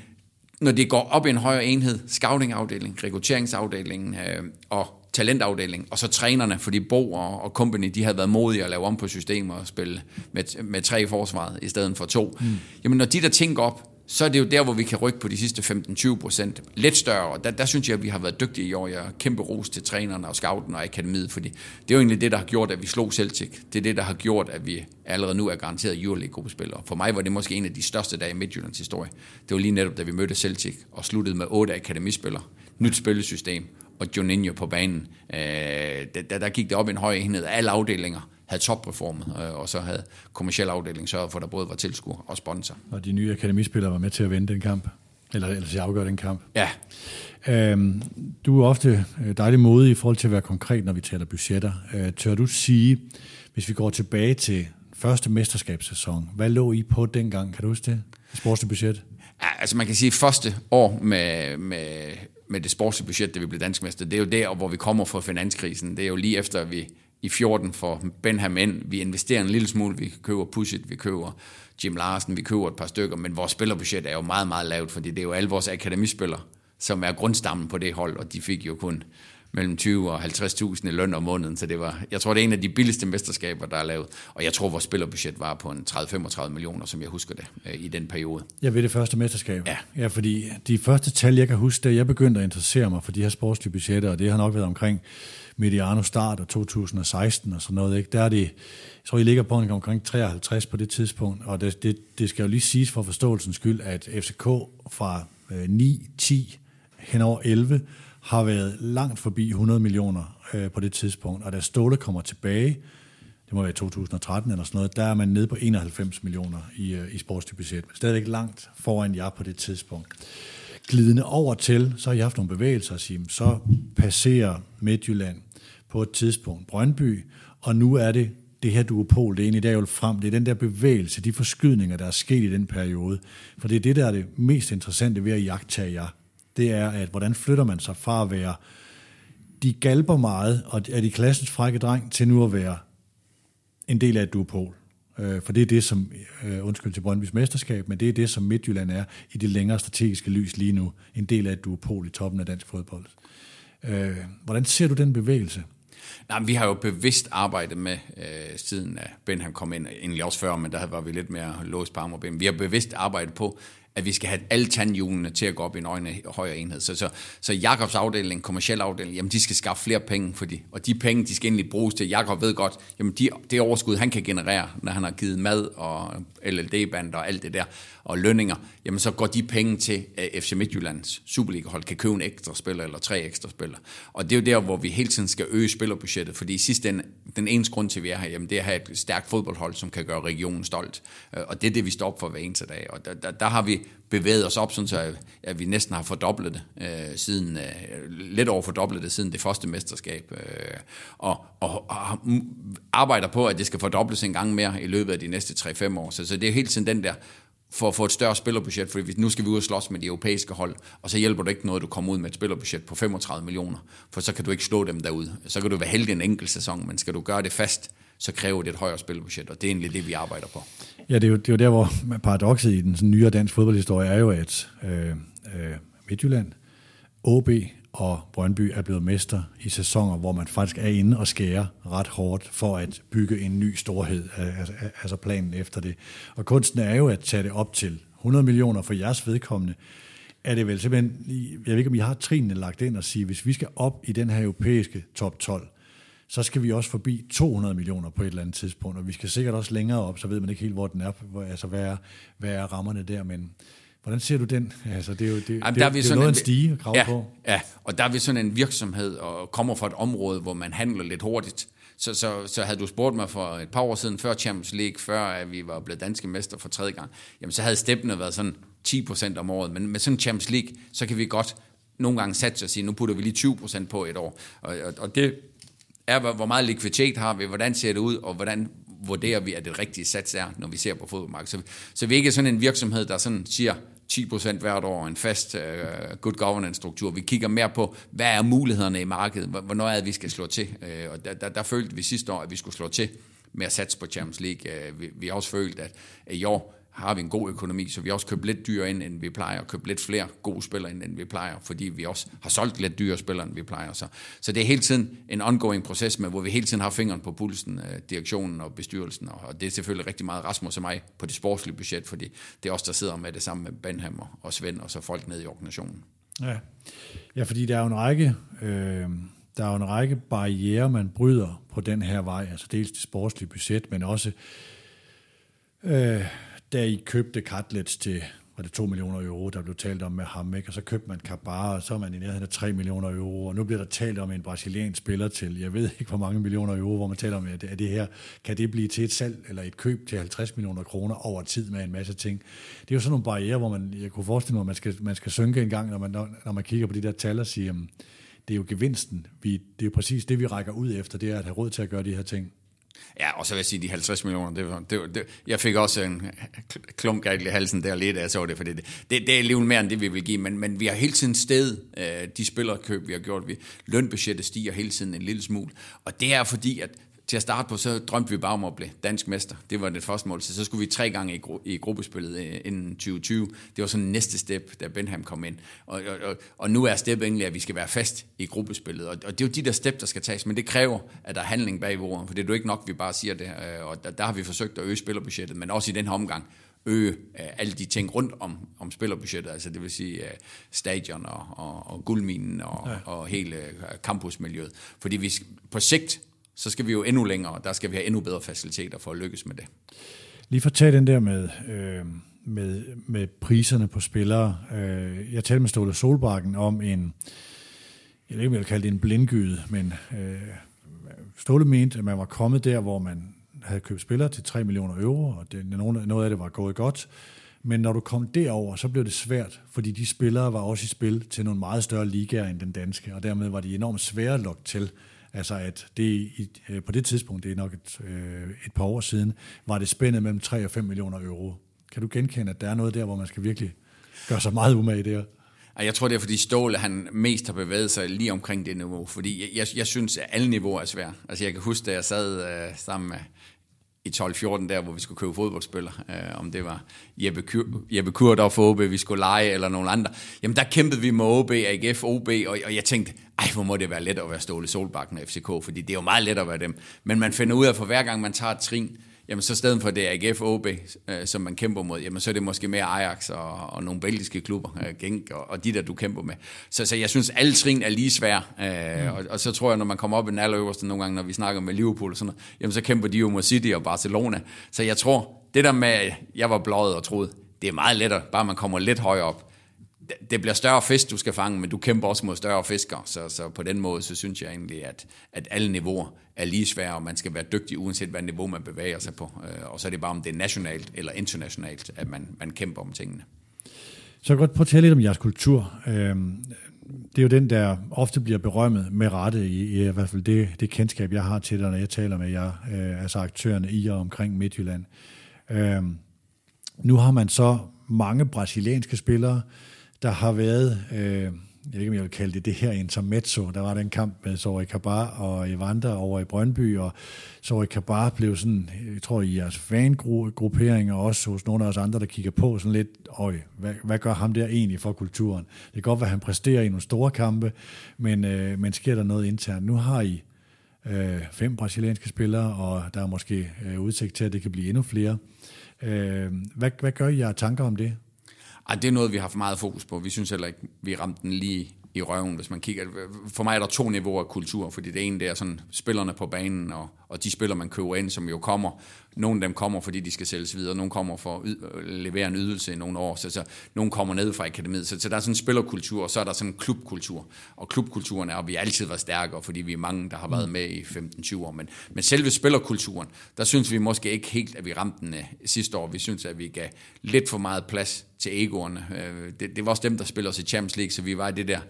når det går op i en højere enhed, scoutingafdeling, rekrutteringsafdelingen uh, og talentafdeling, og så trænerne, fordi Bo og, og company, de havde været modige at lave om på systemer og spille med, med tre i forsvaret i stedet for to. Mm. Jamen, når de der ting går op, så er det jo der, hvor vi kan rykke på de sidste 15-20 procent. Lidt større, og der, der synes jeg, at vi har været dygtige i år. Jeg er kæmpe ros til trænerne og scouten og akademiet, fordi det er jo egentlig det, der har gjort, at vi slog Celtic. Det er det, der har gjort, at vi allerede nu er garanteret Euroleague-gruppespillere. For mig var det måske en af de største dage i Midtjyllands historie. Det var lige netop, da vi mødte Celtic og sluttede med otte akademispillere. Nyt spillesystem og Juninho på banen. Øh, der, der gik det op i en høj enhed af alle afdelinger havde topperformet, øh, og så havde kommersiel afdeling sørget for, at der både var tilskuer og sponsor. Og de nye akademispillere var med til at vinde den kamp? Eller, eller til at afgøre den kamp. Ja. Øhm, du er ofte øh, dejlig modig i forhold til at være konkret, når vi taler budgetter. Øh, tør du sige, hvis vi går tilbage til første mesterskabssæson, hvad lå I på dengang? Kan du huske det? Sportslige budget? Ja, altså man kan sige, at første år med, med, med det sportslige budget, det vi blev dansk mester, det er jo der, hvor vi kommer fra finanskrisen. Det er jo lige efter, at vi i 14 for Benham ind. Vi investerer en lille smule. Vi køber Pushit, vi køber Jim Larsen, vi køber et par stykker, men vores spillerbudget er jo meget, meget lavt, fordi det er jo alle vores akademispillere, som er grundstammen på det hold, og de fik jo kun mellem 20 og 50.000 i løn om måneden, så det var, jeg tror, det er en af de billigste mesterskaber, der er lavet, og jeg tror, vores spillerbudget var på en 30-35 millioner, som jeg husker det, øh, i den periode. Jeg ved det første mesterskab. Ja. ja. fordi de første tal, jeg kan huske, da jeg begyndte at interessere mig for de her sportslige budgetter, og det har nok været omkring Mediano start af 2016 og sådan noget, ikke? der er det, jeg tror, I ligger på en omkring 53 på det tidspunkt, og det, det, det skal jo lige siges for forståelsens skyld, at FCK fra øh, 9, 10 hen over 11 har været langt forbi 100 millioner øh, på det tidspunkt, og da Ståle kommer tilbage, det må være i 2013 eller sådan noget, der er man nede på 91 millioner i, øh, i sportsbudget. men stadigvæk langt foran jer på det tidspunkt. Glidende over til, så har jeg haft nogle bevægelser at sige, så passerer Midtjylland på et tidspunkt Brøndby, og nu er det det her duopol, det er egentlig der, jeg vil frem, det er den der bevægelse, de forskydninger, der er sket i den periode. For det er det, der er det mest interessante ved at jagtage jer det er, at hvordan flytter man sig fra at være de galber meget, og er de klassens frække dreng, til nu at være en del af et duopol. Øh, for det er det, som, øh, undskyld til Brøndby's mesterskab, men det er det, som Midtjylland er i det længere strategiske lys lige nu. En del af et duopol i toppen af dansk fodbold. Øh, hvordan ser du den bevægelse? Nej, vi har jo bevidst arbejdet med, øh, siden at Benham kom ind, egentlig også før, men der var vi lidt mere låst på arm Vi har bevidst arbejdet på, at vi skal have alle tandhjulene til at gå op i en øjne, højere enhed. Så, så, så Jakobs afdeling, kommersiel afdeling, jamen de skal skaffe flere penge, for de, og de penge, de skal endelig bruges til. Jakob ved godt, jamen de, det overskud, han kan generere, når han har givet mad og LLD-band og alt det der, og lønninger, jamen så går de penge til, at FC Midtjyllands Superliga-hold kan købe en ekstra spiller eller tre ekstra spillere. Og det er jo der, hvor vi hele tiden skal øge spillerbudgettet, fordi i sidste ende, den eneste grund til, at vi er her, jamen det er at have et stærkt fodboldhold, som kan gøre regionen stolt. Og det er det, vi står op for hver eneste dag. Og der, der, der har vi bevæget os op, sådan så at vi næsten har fordoblet det øh, siden, øh, lidt over fordoblet det siden det første mesterskab, øh, og, og, og arbejder på, at det skal fordobles en gang mere i løbet af de næste 3-5 år. Så, så det er helt tiden den der, for at få et større spillerbudget, for nu skal vi ud og slås med de europæiske hold, og så hjælper det ikke noget, at du kommer ud med et spillerbudget på 35 millioner, for så kan du ikke slå dem derude. Så kan du være heldig en enkelt sæson, men skal du gøre det fast, så kræver det et højere spillerbudget, og det er egentlig det, vi arbejder på. Ja, det er jo, det er jo der, hvor paradokset i den sådan nyere dansk fodboldhistorie er jo, at øh, øh, Midtjylland, OB og Brøndby er blevet mester i sæsoner, hvor man faktisk er inde og skærer ret hårdt for at bygge en ny storhed, altså, planen efter det. Og kunsten er jo at tage det op til 100 millioner for jeres vedkommende, er det vel simpelthen, jeg ved ikke, om I har trinene lagt ind og sige, hvis vi skal op i den her europæiske top 12, så skal vi også forbi 200 millioner på et eller andet tidspunkt, og vi skal sikkert også længere op, så ved man ikke helt, hvor den er, hvor, altså hvad er, hvad er rammerne der, men hvordan ser du den? Altså, det er jo, det, Jamen, det, der er vi det er noget en stige at ja, på. Ja, og der er vi sådan en virksomhed, og kommer fra et område, hvor man handler lidt hurtigt, så, så, så havde du spurgt mig for et par år siden, før Champions League, før at vi var blevet danske mester for tredje gang, jamen så havde steppene været sådan 10% om året, men med sådan Champions League, så kan vi godt nogle gange satse og sige, nu putter vi lige 20% på et år. Og, og, og det er, hvor meget likviditet har vi, hvordan ser det ud, og hvordan vurderer vi, at det rigtige sats er, når vi ser på fodboldmarkedet. Så, så vi er ikke sådan en virksomhed, der sådan siger 10% hvert år, en fast uh, good governance-struktur. Vi kigger mere på, hvad er mulighederne i markedet, hvornår er det, vi skal slå til. Uh, og der, der, der følte vi sidste år, at vi skulle slå til med at satse på Champions League. Uh, vi, vi har også følt, at i år har vi en god økonomi, så vi også købt lidt dyrere ind, end vi plejer, og købt lidt flere gode spillere ind, end vi plejer, fordi vi også har solgt lidt dyrere spillere, end vi plejer. Så, så det er hele tiden en ongoing proces, med, hvor vi hele tiden har fingeren på pulsen, øh, direktionen og bestyrelsen, og det er selvfølgelig rigtig meget Rasmus og mig på det sportslige budget, fordi det er os, der sidder med det samme med Benham og Svend, og så folk ned i organisationen. Ja, ja fordi der er jo en række... Øh der er jo en række barriere, man bryder på den her vej, altså dels det sportslige budget, men også øh, da I købte Cutlets til var det 2 millioner euro, der blev talt om med ham, ikke? og så købte man Kabar, og så er man i nærheden af 3 millioner euro, og nu bliver der talt om en brasiliansk spiller til, jeg ved ikke hvor mange millioner euro, hvor man taler om, at det, at det her, kan det blive til et salg eller et køb til 50 millioner kroner over tid med en masse ting. Det er jo sådan nogle barriere, hvor man, jeg kunne forestille mig, at man skal, man skal synke en gang, når man, når, når man kigger på de der tal og siger, det er jo gevinsten. Vi, det er jo præcis det, vi rækker ud efter, det er at have råd til at gøre de her ting. Ja, og så vil jeg sige, de 50 millioner, det var, det, det, jeg fik også en klump i halsen der lidt, jeg så det, for det, det, det er alligevel mere end det, vi vil give, men, men vi har hele tiden sted øh, de spillerkøb, vi har gjort. Vi, lønbudgettet stiger hele tiden en lille smule, og det er fordi, at til at starte på, så drømte vi bare om at blive dansk mester. Det var det første mål. Så, så skulle vi tre gange i, gru- i gruppespillet øh, inden 2020. Det var sådan næste step, da Benham kom ind. Og, og, og, og nu er step egentlig, at vi skal være fast i gruppespillet. Og, og det er jo de der step, der skal tages. Men det kræver, at der er handling bag ordene. For det er jo ikke nok, vi bare siger det. Øh, og der, der har vi forsøgt at øge spillerbudgettet. Men også i den her omgang øge uh, alle de ting rundt om, om spillerbudgettet, altså det vil sige uh, stadion og, og, og guldminen og, ja. og hele campusmiljøet. Fordi vi på sigt så skal vi jo endnu længere, og der skal vi have endnu bedre faciliteter for at lykkes med det. Lige for at tage den der med, øh, med, med priserne på spillere. Øh, jeg talte med Ståle Solbakken om en, jeg ved ikke, om jeg vil kalde det en blindgyde, men øh, Ståle mente, at man var kommet der, hvor man havde købt spillere til 3 millioner euro, og det, noget af det var gået godt. Men når du kom derover, så blev det svært, fordi de spillere var også i spil til nogle meget større ligaer end den danske, og dermed var de enormt svære at lokke til. Altså at det i, øh, på det tidspunkt, det er nok et, øh, et par år siden, var det spændet mellem 3 og 5 millioner euro. Kan du genkende, at der er noget der, hvor man skal virkelig gøre sig meget umage der? Jeg tror, det er, fordi Ståle han mest har bevæget sig lige omkring det niveau. Fordi jeg, jeg, jeg synes, at alle niveauer er svære. Altså jeg kan huske, da jeg sad øh, sammen med i 12-14 der, hvor vi skulle købe fodboldspillere, øh, om det var Jeppe, Kyr, Jeppe Kurt for OB, vi skulle lege, eller nogen andre. Jamen der kæmpede vi med OB, AGF, OB, og, og jeg tænkte, ej, hvor må det være let at være Ståle Solbakken og FCK, fordi det er jo meget let at være dem. Men man finder ud af, for hver gang man tager et trin, jamen så i stedet for det er AGF OB, øh, som man kæmper mod, jamen så er det måske mere Ajax og, og nogle belgiske klubber, øh, Genk og, og de der, du kæmper med. Så, så jeg synes, alle trin er lige svære, øh, mm. og, og så tror jeg, når man kommer op i den allerøverste nogle gange, når vi snakker med Liverpool og sådan noget, jamen så kæmper de jo mod City og Barcelona. Så jeg tror, det der med, jeg var blået og troede, det er meget lettere, bare man kommer lidt højere op det bliver større fisk, du skal fange, men du kæmper også mod større fisker, så, så på den måde, så synes jeg egentlig, at, at alle niveauer er lige svære, og man skal være dygtig, uanset hvad niveau man bevæger sig på. Øh, og så er det bare, om det er nationalt eller internationalt, at man, man kæmper om tingene. Så jeg godt prøve at tale lidt om jeres kultur. Øhm, det er jo den, der ofte bliver berømmet med rette, i, i hvert fald det, det kendskab, jeg har til dig, når jeg taler med jer, øh, altså aktørerne i og omkring Midtjylland. Øhm, nu har man så mange brasilianske spillere, der har været, øh, jeg ved ikke, om jeg vil kalde det det her intermezzo, der var den kamp med Sori Kabar og Evander over i Brøndby, og Sori Kabar blev sådan, jeg tror i jeres fangruppering, og også hos nogle af os andre, der kigger på sådan lidt, øj, hvad, hvad gør ham der egentlig for kulturen? Det kan godt være, at han præsterer i nogle store kampe, men, øh, men sker der noget internt? Nu har I øh, fem brasilianske spillere, og der er måske øh, udsigt til, at det kan blive endnu flere. Øh, hvad, hvad gør I jer tanker om det? Ej, det er noget, vi har haft meget fokus på. Vi synes heller ikke, vi ramte den lige i røven, hvis man kigger. For mig er der to niveauer af kultur, fordi det ene det er sådan spillerne på banen, og, og de spillere, man køber ind, som jo kommer. Nogle af dem kommer, fordi de skal sælges videre, nogle kommer for at levere en ydelse i nogle år, så, så nogle kommer ned fra akademiet. Så, så der er sådan en spillerkultur, og så er der sådan en klubkultur. Og klubkulturen er, og vi har altid været stærkere, fordi vi er mange, der har været med i 15-20 år. Men, men selve spillerkulturen, der synes vi måske ikke helt, at vi ramte den uh, sidste år. Vi synes, at vi gav lidt for meget plads til egoerne. Uh, det, det var også dem, der spiller os i Champions League, så vi var i det der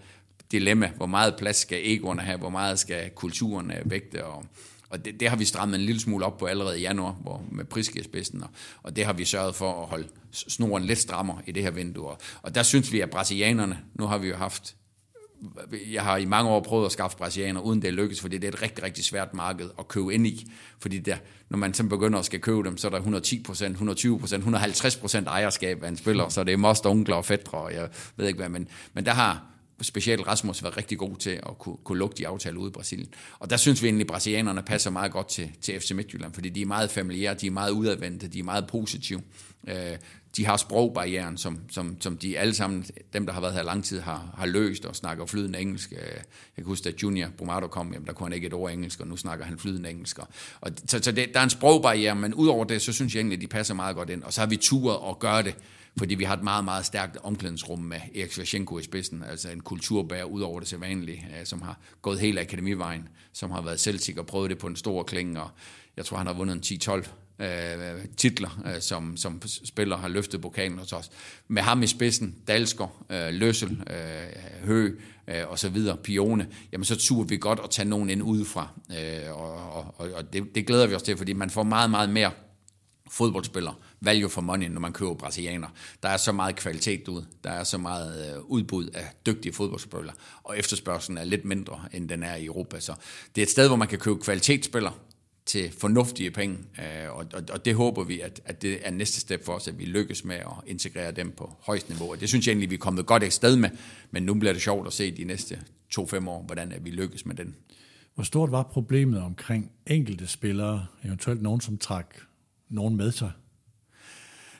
dilemma. Hvor meget plads skal egoerne have? Hvor meget skal kulturen vægte? Og, og det, det har vi strammet en lille smule op på allerede i januar hvor, med prisgæstbedsten, og, og det har vi sørget for at holde snoren lidt strammer i det her vindue. Og, og der synes vi, at brasilianerne, nu har vi jo haft jeg har i mange år prøvet at skaffe brasilianer, uden det lykkes, fordi det er et rigtig, rigtig svært marked at købe ind i. Fordi der, når man så begynder at skal købe dem, så er der 110% 120% 150% ejerskab af en spiller, så det er most onkler og fætter, og jeg ved ikke hvad, men, men der har specielt Rasmus været rigtig god til at kunne, kunne lukke de aftaler ude i Brasilien. Og der synes vi egentlig, at brasilianerne passer meget godt til, til FC Midtjylland, fordi de er meget familiære, de er meget udadvendte, de er meget positive. Øh, de har sprogbarrieren, som, som, som de alle sammen, dem der har været her lang tid, har, har løst og snakker flydende engelsk. Øh, jeg kan huske, at Junior Brumado kom, jamen, der kunne han ikke et ord engelsk, og nu snakker han flydende engelsk. Og, så så det, der er en sprogbarriere, men udover det, så synes jeg egentlig, at de passer meget godt ind. Og så har vi turet at gøre det fordi vi har et meget, meget stærkt omklædningsrum med Erik Svashenko i spidsen, altså en kulturbærer ud over det sædvanlige, øh, som har gået hele akademivejen, som har været Celtic og prøvet det på en stor kling, og jeg tror, han har vundet en 10-12 øh, titler, øh, som, som spiller har løftet pokalen hos os. Med ham i spidsen, Dalsgaard, øh, Løssel, øh, Hø øh, og så videre, Pione, jamen så turde vi godt at tage nogen ind udefra. Øh, og og, og det, det glæder vi os til, fordi man får meget, meget mere fodboldspiller, value for money, når man køber brasilianer. Der er så meget kvalitet ud, der er så meget øh, udbud af dygtige fodboldspillere, og efterspørgselen er lidt mindre, end den er i Europa. Så det er et sted, hvor man kan købe kvalitetsspillere, til fornuftige penge, øh, og, og, og det håber vi, at, at det er næste step for os, at vi lykkes med at integrere dem på højst niveau. Og det synes jeg egentlig, vi er kommet godt et sted med, men nu bliver det sjovt at se de næste to-fem år, hvordan vi lykkes med den. Hvor stort var problemet omkring enkelte spillere, eventuelt nogen, som trak nogen med sig?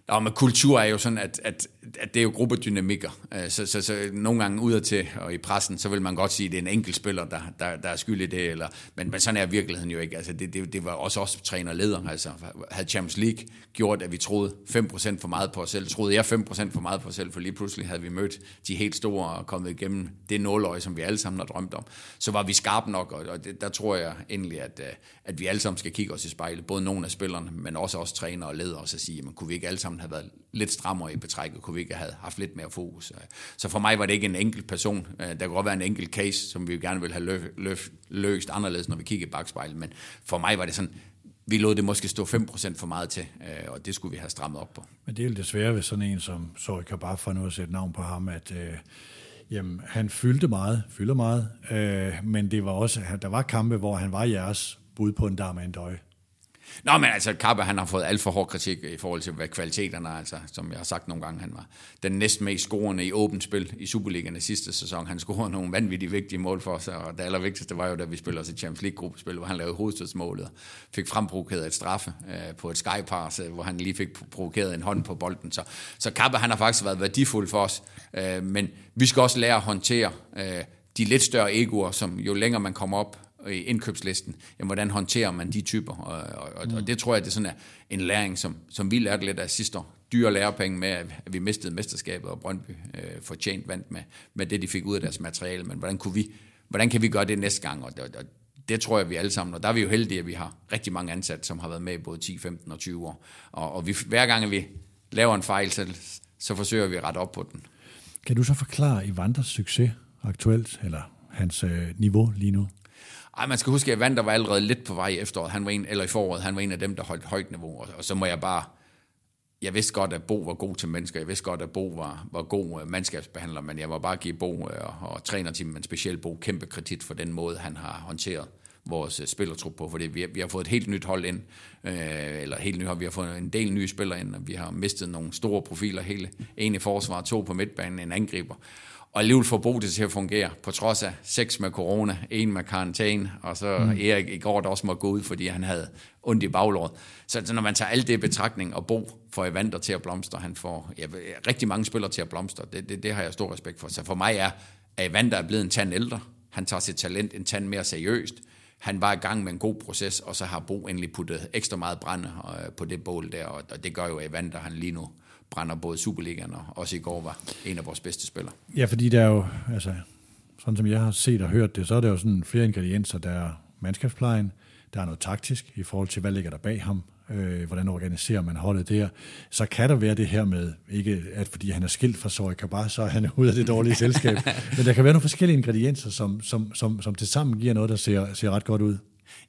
Nå, men kultur er jo sådan, at, at, at det er jo gruppedynamikker. Øh, så, så, så nogle gange udadtil og i pressen, så vil man godt sige, at det er en enkelt spiller, der, der, der er skyld i det. Eller, men, men sådan er virkeligheden jo ikke. Altså, det, det, det var også os træner og leder. Altså, havde Champions League gjort, at vi troede 5% for meget på os selv, troede jeg 5% for meget på os selv, for lige pludselig havde vi mødt de helt store og kommet igennem det nåløje, som vi alle sammen har drømt om. Så var vi skarpe nok, og, og det, der tror jeg endelig, at, øh, at vi alle sammen skal kigge os i spejlet. Både nogle af spillerne, men også os træner og ledere, og så sige, jamen, kunne vi ikke alle sammen have været lidt strammere i betrækket, kunne vi ikke have haft lidt mere fokus. Øh, så for mig var det ikke en enkelt person. Øh, der kunne godt være en enkelt case, som vi gerne ville have løf, løf, løst anderledes, når vi kigger i bagspejlet, men for mig var det sådan, vi lod det måske stå 5% for meget til, øh, og det skulle vi have strammet op på. Men det er jo desværre ved sådan en som Sorry bare for nu at sætte navn på ham, at øh, jamen, han fyldte meget, fylder meget, øh, men det var også, der var kampe, hvor han var jeres bud på en dame en døje. Nå, men altså, Kappe, han har fået alt for hård kritik i forhold til, hvad kvaliteterne er, altså, som jeg har sagt nogle gange, han var den næst mest scorende i åbent spil i Superligaen sidste sæson. Han scorede nogle vanvittigt vigtige mål for os, og det allervigtigste var jo, da vi spillede os i Champions League-gruppespil, hvor han lavede hovedstødsmålet fik fremprovokeret et straffe øh, på et skypass, øh, hvor han lige fik provokeret en hånd på bolden. Så, så Kappe, han har faktisk været værdifuld for os, øh, men vi skal også lære at håndtere øh, de lidt større egoer, som jo længere man kommer op i indkøbslisten, jamen, hvordan håndterer man de typer? Og, og, mm. og det tror jeg, det er sådan en læring, som, som vi lærte lidt af sidste år. Dyre lærepenge med, at vi mistede mesterskabet, og Brøndby øh, fortjent vandt med, med det, de fik ud af deres materiale. Men hvordan, kunne vi, hvordan kan vi gøre det næste gang? Og, og, og det tror jeg, vi alle sammen, og der er vi jo heldige, at vi har rigtig mange ansatte, som har været med i både 10, 15 og 20 år. Og, og vi, hver gang vi laver en fejl, så, så forsøger vi at rette op på den. Kan du så forklare Ivanders succes aktuelt, eller hans øh, niveau lige nu? Ej, man skal huske, at Vander var allerede lidt på vej i efteråret, han var en, eller i foråret, han var en af dem, der holdt højt niveau, og, og så må jeg bare, jeg vidste godt, at Bo var god til mennesker, jeg vidste godt, at Bo var, var god uh, mandskabsbehandler, men jeg må bare give Bo uh, og, og trænerteamet, men specielt Bo, kæmpe kredit for den måde, han har håndteret vores uh, spillertrup på, fordi vi, vi har fået et helt nyt hold ind, øh, eller helt nyt hold, vi har fået en del nye spillere ind, og vi har mistet nogle store profiler, hele en i forsvar, to på midtbanen, en angriber, og alligevel Bo det til at fungere, på trods af seks med corona, en med karantæne, og så mm. Erik i går, der også må gå ud, fordi han havde ondt i baglåret. Så, så når man tager alt det i betragtning, og Bo får Evander til at blomstre, han får ja, rigtig mange spillere til at blomstre, det, det, det har jeg stor respekt for. Så for mig er, at Evander er blevet en tand ældre. Han tager sit talent en tand mere seriøst. Han var i gang med en god proces, og så har Bo endelig puttet ekstra meget brænde øh, på det bål der, og det gør jo Evander, han lige nu brænder både Superligaen og også i går var en af vores bedste spillere. Ja, fordi der er jo, altså, sådan som jeg har set og hørt det, så er der jo sådan flere ingredienser. Der er mandskabsplejen, der er noget taktisk i forhold til, hvad ligger der bag ham, øh, hvordan organiserer man holdet der. Så kan der være det her med, ikke at fordi han er skilt fra Sorry Kabar, så er han ud af det dårlige selskab, men der kan være nogle forskellige ingredienser, som, som, som, som til sammen giver noget, der ser, ser ret godt ud.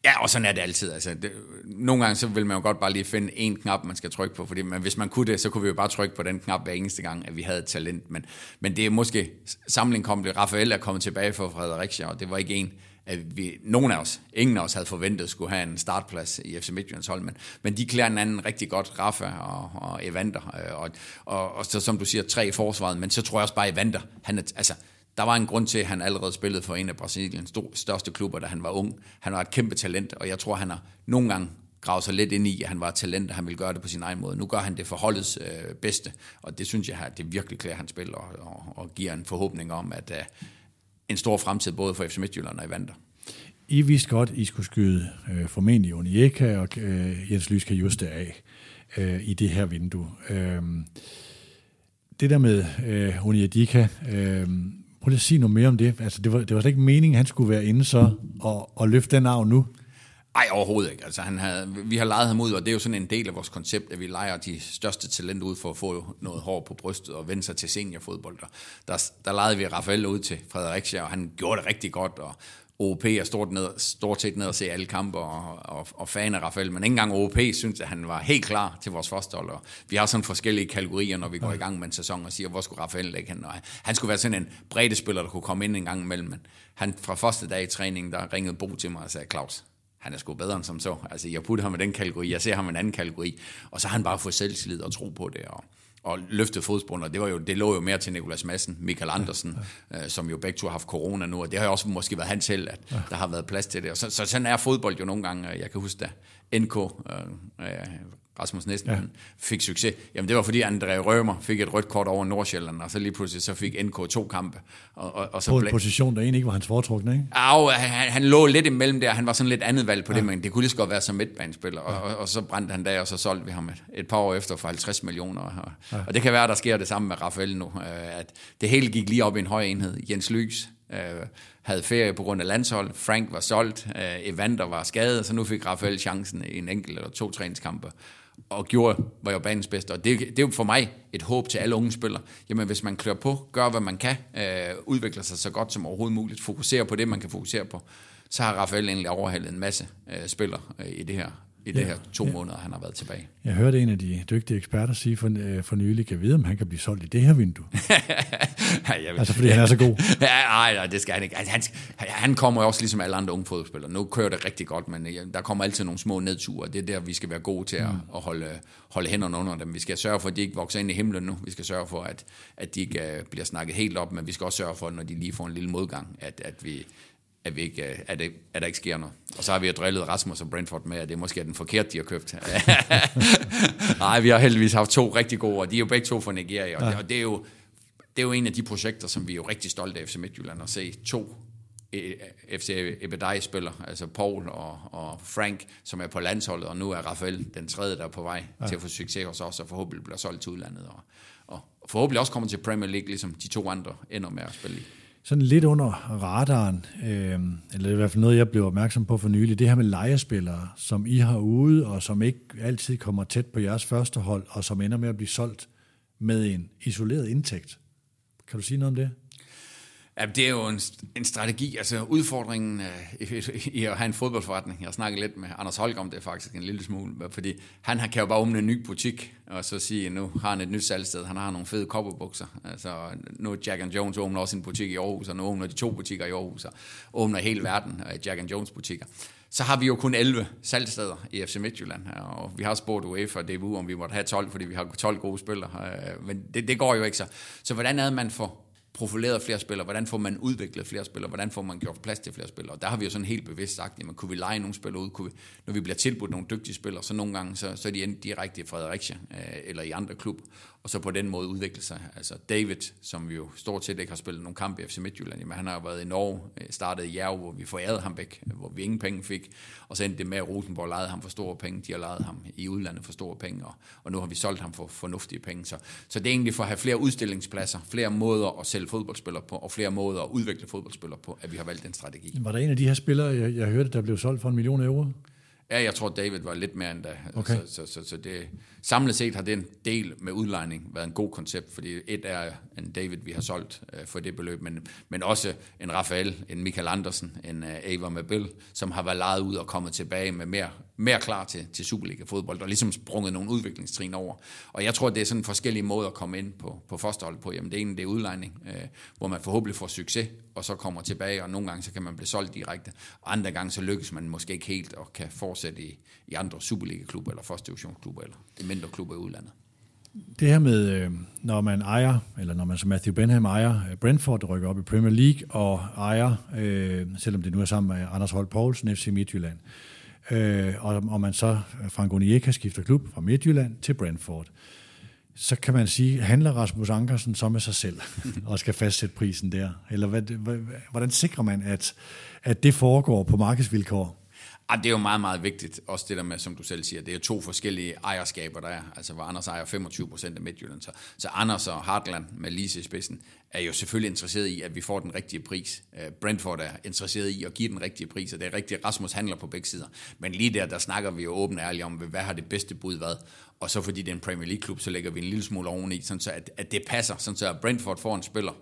Ja, og sådan er det altid. Altså, det, nogle gange så vil man jo godt bare lige finde en knap, man skal trykke på, fordi men hvis man kunne det, så kunne vi jo bare trykke på den knap hver eneste gang, at vi havde talent. Men, men det er måske, samling kom det, Rafael er kommet tilbage fra Fredericia, og det var ikke en, at vi, nogen af os, ingen af os havde forventet, skulle have en startplads i FC Midtjyllands hold, men, men de klæder anden rigtig godt, Rafa og, og Evander, og, og, og, og så som du siger, tre i forsvaret, men så tror jeg også bare, Evander, han er, altså, der var en grund til, at han allerede spillede for en af Brasiliens største klubber, da han var ung. Han var et kæmpe talent, og jeg tror, han har nogle gange gravet sig lidt ind i, at han var et talent, og han ville gøre det på sin egen måde. Nu gør han det for holdets øh, bedste, og det synes jeg, at det virkelig klæder hans spil, og, og, og giver en forhåbning om, at øh, en stor fremtid både for FC Midtjylland og i I vidste godt, I skulle skyde øh, formentlig Unieka og øh, Jens Lyske Juste af øh, i det her vindue. Øh, det der med øh, Onyedika, øh, prøv lige at sige noget mere om det. Altså, det var, det var slet ikke meningen, at han skulle være inde så og, og løfte den arv nu. Nej, overhovedet ikke. Altså, han havde, vi har lejet ham ud, og det er jo sådan en del af vores koncept, at vi leger de største talenter ud for at få noget hår på brystet og vende sig til seniorfodbold. Der, der lejede vi Rafael ud til Fredericia, og han gjorde det rigtig godt, og OP er stort, ned, stort set ned og se alle kampe og, og, og fan af Rafael, men ikke engang OP synes, at han var helt klar til vores første hold. Og vi har sådan forskellige kategorier, når vi går i gang med en sæson og siger, hvor skulle Rafael lægge hen? Og han skulle være sådan en bredde spiller, der kunne komme ind en gang imellem. Men han fra første dag i træningen, der ringede Bo til mig og sagde, Claus, han er sgu bedre end som så. Altså, jeg putter ham i den kategori, jeg ser ham i en anden kategori, og så har han bare fået selvtillid og tro på det, og, og løftet fodspånd, og det, var jo, det lå jo mere til Nikolas Madsen, Michael Andersen, ja, ja. Øh, som jo begge to har haft corona nu, og det har jo også måske været han selv, at ja. der har været plads til det. Og så, så sådan er fodbold jo nogle gange, jeg kan huske da NK, øh, øh, Rasmus Næsten ja. fik succes. Jamen det var fordi André Rømer fik et rødt kort over Nordsjælland, og så lige pludselig så fik NK to kampe. Og, og, og så på en position, der egentlig ikke var hans foretrukne, ikke? Au, han, han, lå lidt imellem der, han var sådan lidt andet valg på ja. det, men det kunne lige så godt være som midtbanespiller. Ja. Og, og, og, så brændte han der, og så solgte vi ham et, et par år efter for 50 millioner. Og, ja. og det kan være, der sker det samme med Rafael nu, øh, at det hele gik lige op i en høj enhed. Jens Lys, øh, havde ferie på grund af landshold. Frank var solgt, øh, Evander var skadet, så nu fik Rafael chancen i en enkelt eller to træningskampe og gjorde, var jo banens bedste. Og det, det er jo for mig et håb til alle unge spillere. Jamen, hvis man klør på, gør hvad man kan, øh, udvikler sig så godt som overhovedet muligt, fokuserer på det, man kan fokusere på, så har Rafael egentlig overhalet en masse øh, spillere øh, i det her i det ja, her to ja. måneder, han har været tilbage. Jeg hørte en af de dygtige eksperter sige for, øh, for nylig, kan vide, om han kan blive solgt i det her vindue. ja, vil, altså fordi han er så god. ja, nej, nej, det skal han ikke. Altså, han, han kommer jo også ligesom alle andre unge fodboldspillere. Nu kører det rigtig godt, men ja, der kommer altid nogle små nedture. Det er der, vi skal være gode til at, mm. at holde, holde hænderne under dem. Vi skal sørge for, at de ikke vokser ind i himlen nu. Vi skal sørge for, at, at de ikke uh, bliver snakket helt op, men vi skal også sørge for, når de lige får en lille modgang, at, at vi at, vi ikke, at, det, at der ikke sker noget. Og så har vi jo drillet Rasmus og Brentford med, at det måske er den forkerte, de har købt. Nej, vi har heldigvis haft to rigtig gode, og de er jo begge to fra Nigeria, og, ja. det, og det, er jo, det er jo en af de projekter, som vi er jo rigtig stolte af FC Midtjylland, at se to e, FC Ebedei-spillere, altså Paul og, og Frank, som er på landsholdet, og nu er Rafael den tredje, der er på vej ja. til at få succes hos os, og forhåbentlig bliver solgt til udlandet, og, og forhåbentlig også kommer til Premier League, ligesom de to andre ender med at spille i sådan lidt under radaren, øh, eller i hvert fald noget, jeg blev opmærksom på for nylig, det her med lejespillere, som I har ude, og som ikke altid kommer tæt på jeres første hold, og som ender med at blive solgt med en isoleret indtægt. Kan du sige noget om det? Ja, det er jo en, en strategi. Altså udfordringen øh, i, i at have en fodboldforretning. Jeg snakkede lidt med Anders Holk om det faktisk en lille smule, fordi han kan jo bare åbne en ny butik, og så sige, at nu har han et nyt salgsted, han har nogle fede kopperbukser. Altså nu Jack and Jones åbner også en butik i Aarhus, og nu åbner de to butikker i Aarhus, og åbner hele verden af Jack and Jones butikker. Så har vi jo kun 11 salgsteder i FC Midtjylland, og vi har spurgt UEFA og DBU, om vi måtte have 12, fordi vi har 12 gode spillere, øh, men det, det går jo ikke så. Så hvordan er man får profileret flere spillere, hvordan får man udviklet flere spillere, hvordan får man gjort plads til flere spillere. Og der har vi jo sådan helt bevidst sagt, jamen kunne vi lege nogle spillere ud, kunne vi, når vi bliver tilbudt nogle dygtige spillere, så nogle gange, så, så er de enten direkte i Fredericia øh, eller i andre klub, og så på den måde udvikle sig. Altså David, som vi jo stort set ikke har spillet nogen kamp i FC Midtjylland, men han har været i Norge, øh, startet i Jerv, hvor vi forærede ham væk, øh, hvor vi ingen penge fik, og så endte det med, at Rosenborg lejede ham for store penge, de har lejet ham i udlandet for store penge, og, og nu har vi solgt ham for fornuftige penge. Så, så det er egentlig for at have flere udstillingspladser, flere måder at sælge fodboldspillere på, og flere måder at udvikle fodboldspillere på, at vi har valgt den strategi. Var der en af de her spillere, jeg, jeg hørte, der blev solgt for en million euro? Ja, jeg tror, David var lidt mere end da. Okay. Så, så, så, så det, samlet set har den del med udlejning været en god koncept, fordi et er en David, vi har solgt uh, for det beløb, men, men også en Rafael, en Michael Andersen, en uh, Ava Mabel, som har været lejet ud og kommet tilbage med mere, mere klar til, til Superliga-fodbold, og ligesom sprunget nogle udviklingstrin over. Og jeg tror, det er sådan forskellige måder at komme ind på, på førsteholdet på. Jamen, det ene det er udlejning, øh, hvor man forhåbentlig får succes, og så kommer tilbage, og nogle gange så kan man blive solgt direkte, andre gange så lykkes man måske ikke helt og kan fortsætte i, i andre Superliga-klubber eller første divisionsklubber eller mindre klubber i udlandet. Det her med, øh, når man ejer, eller når man som Matthew Benham ejer øh, Brentford, der rykker op i Premier League, og ejer, øh, selvom det nu er sammen med Anders Holt Poulsen, FC Midtjylland, øh, og, og man så, Frank Onieka skifter klub fra Midtjylland til Brentford, så kan man sige, handler Rasmus Ankersen så med sig selv, og skal fastsætte prisen der? Eller hvad, hvordan sikrer man, at, at det foregår på markedsvilkår? Ah, det er jo meget, meget vigtigt, også det der med, som du selv siger, det er to forskellige ejerskaber, der er, altså hvor Anders ejer 25 procent af Midtjylland, så, så Anders og Hartland med Lise i spidsen, er jo selvfølgelig interesseret i, at vi får den rigtige pris. Øh, Brentford er interesseret i at give den rigtige pris, og det er rigtigt, Rasmus handler på begge sider. Men lige der, der snakker vi jo åbent ærligt om, hvad har det bedste bud været, og så fordi det er en Premier League-klub, så lægger vi en lille smule oveni, sådan så at, at det passer, sådan så at Brentford får en spiller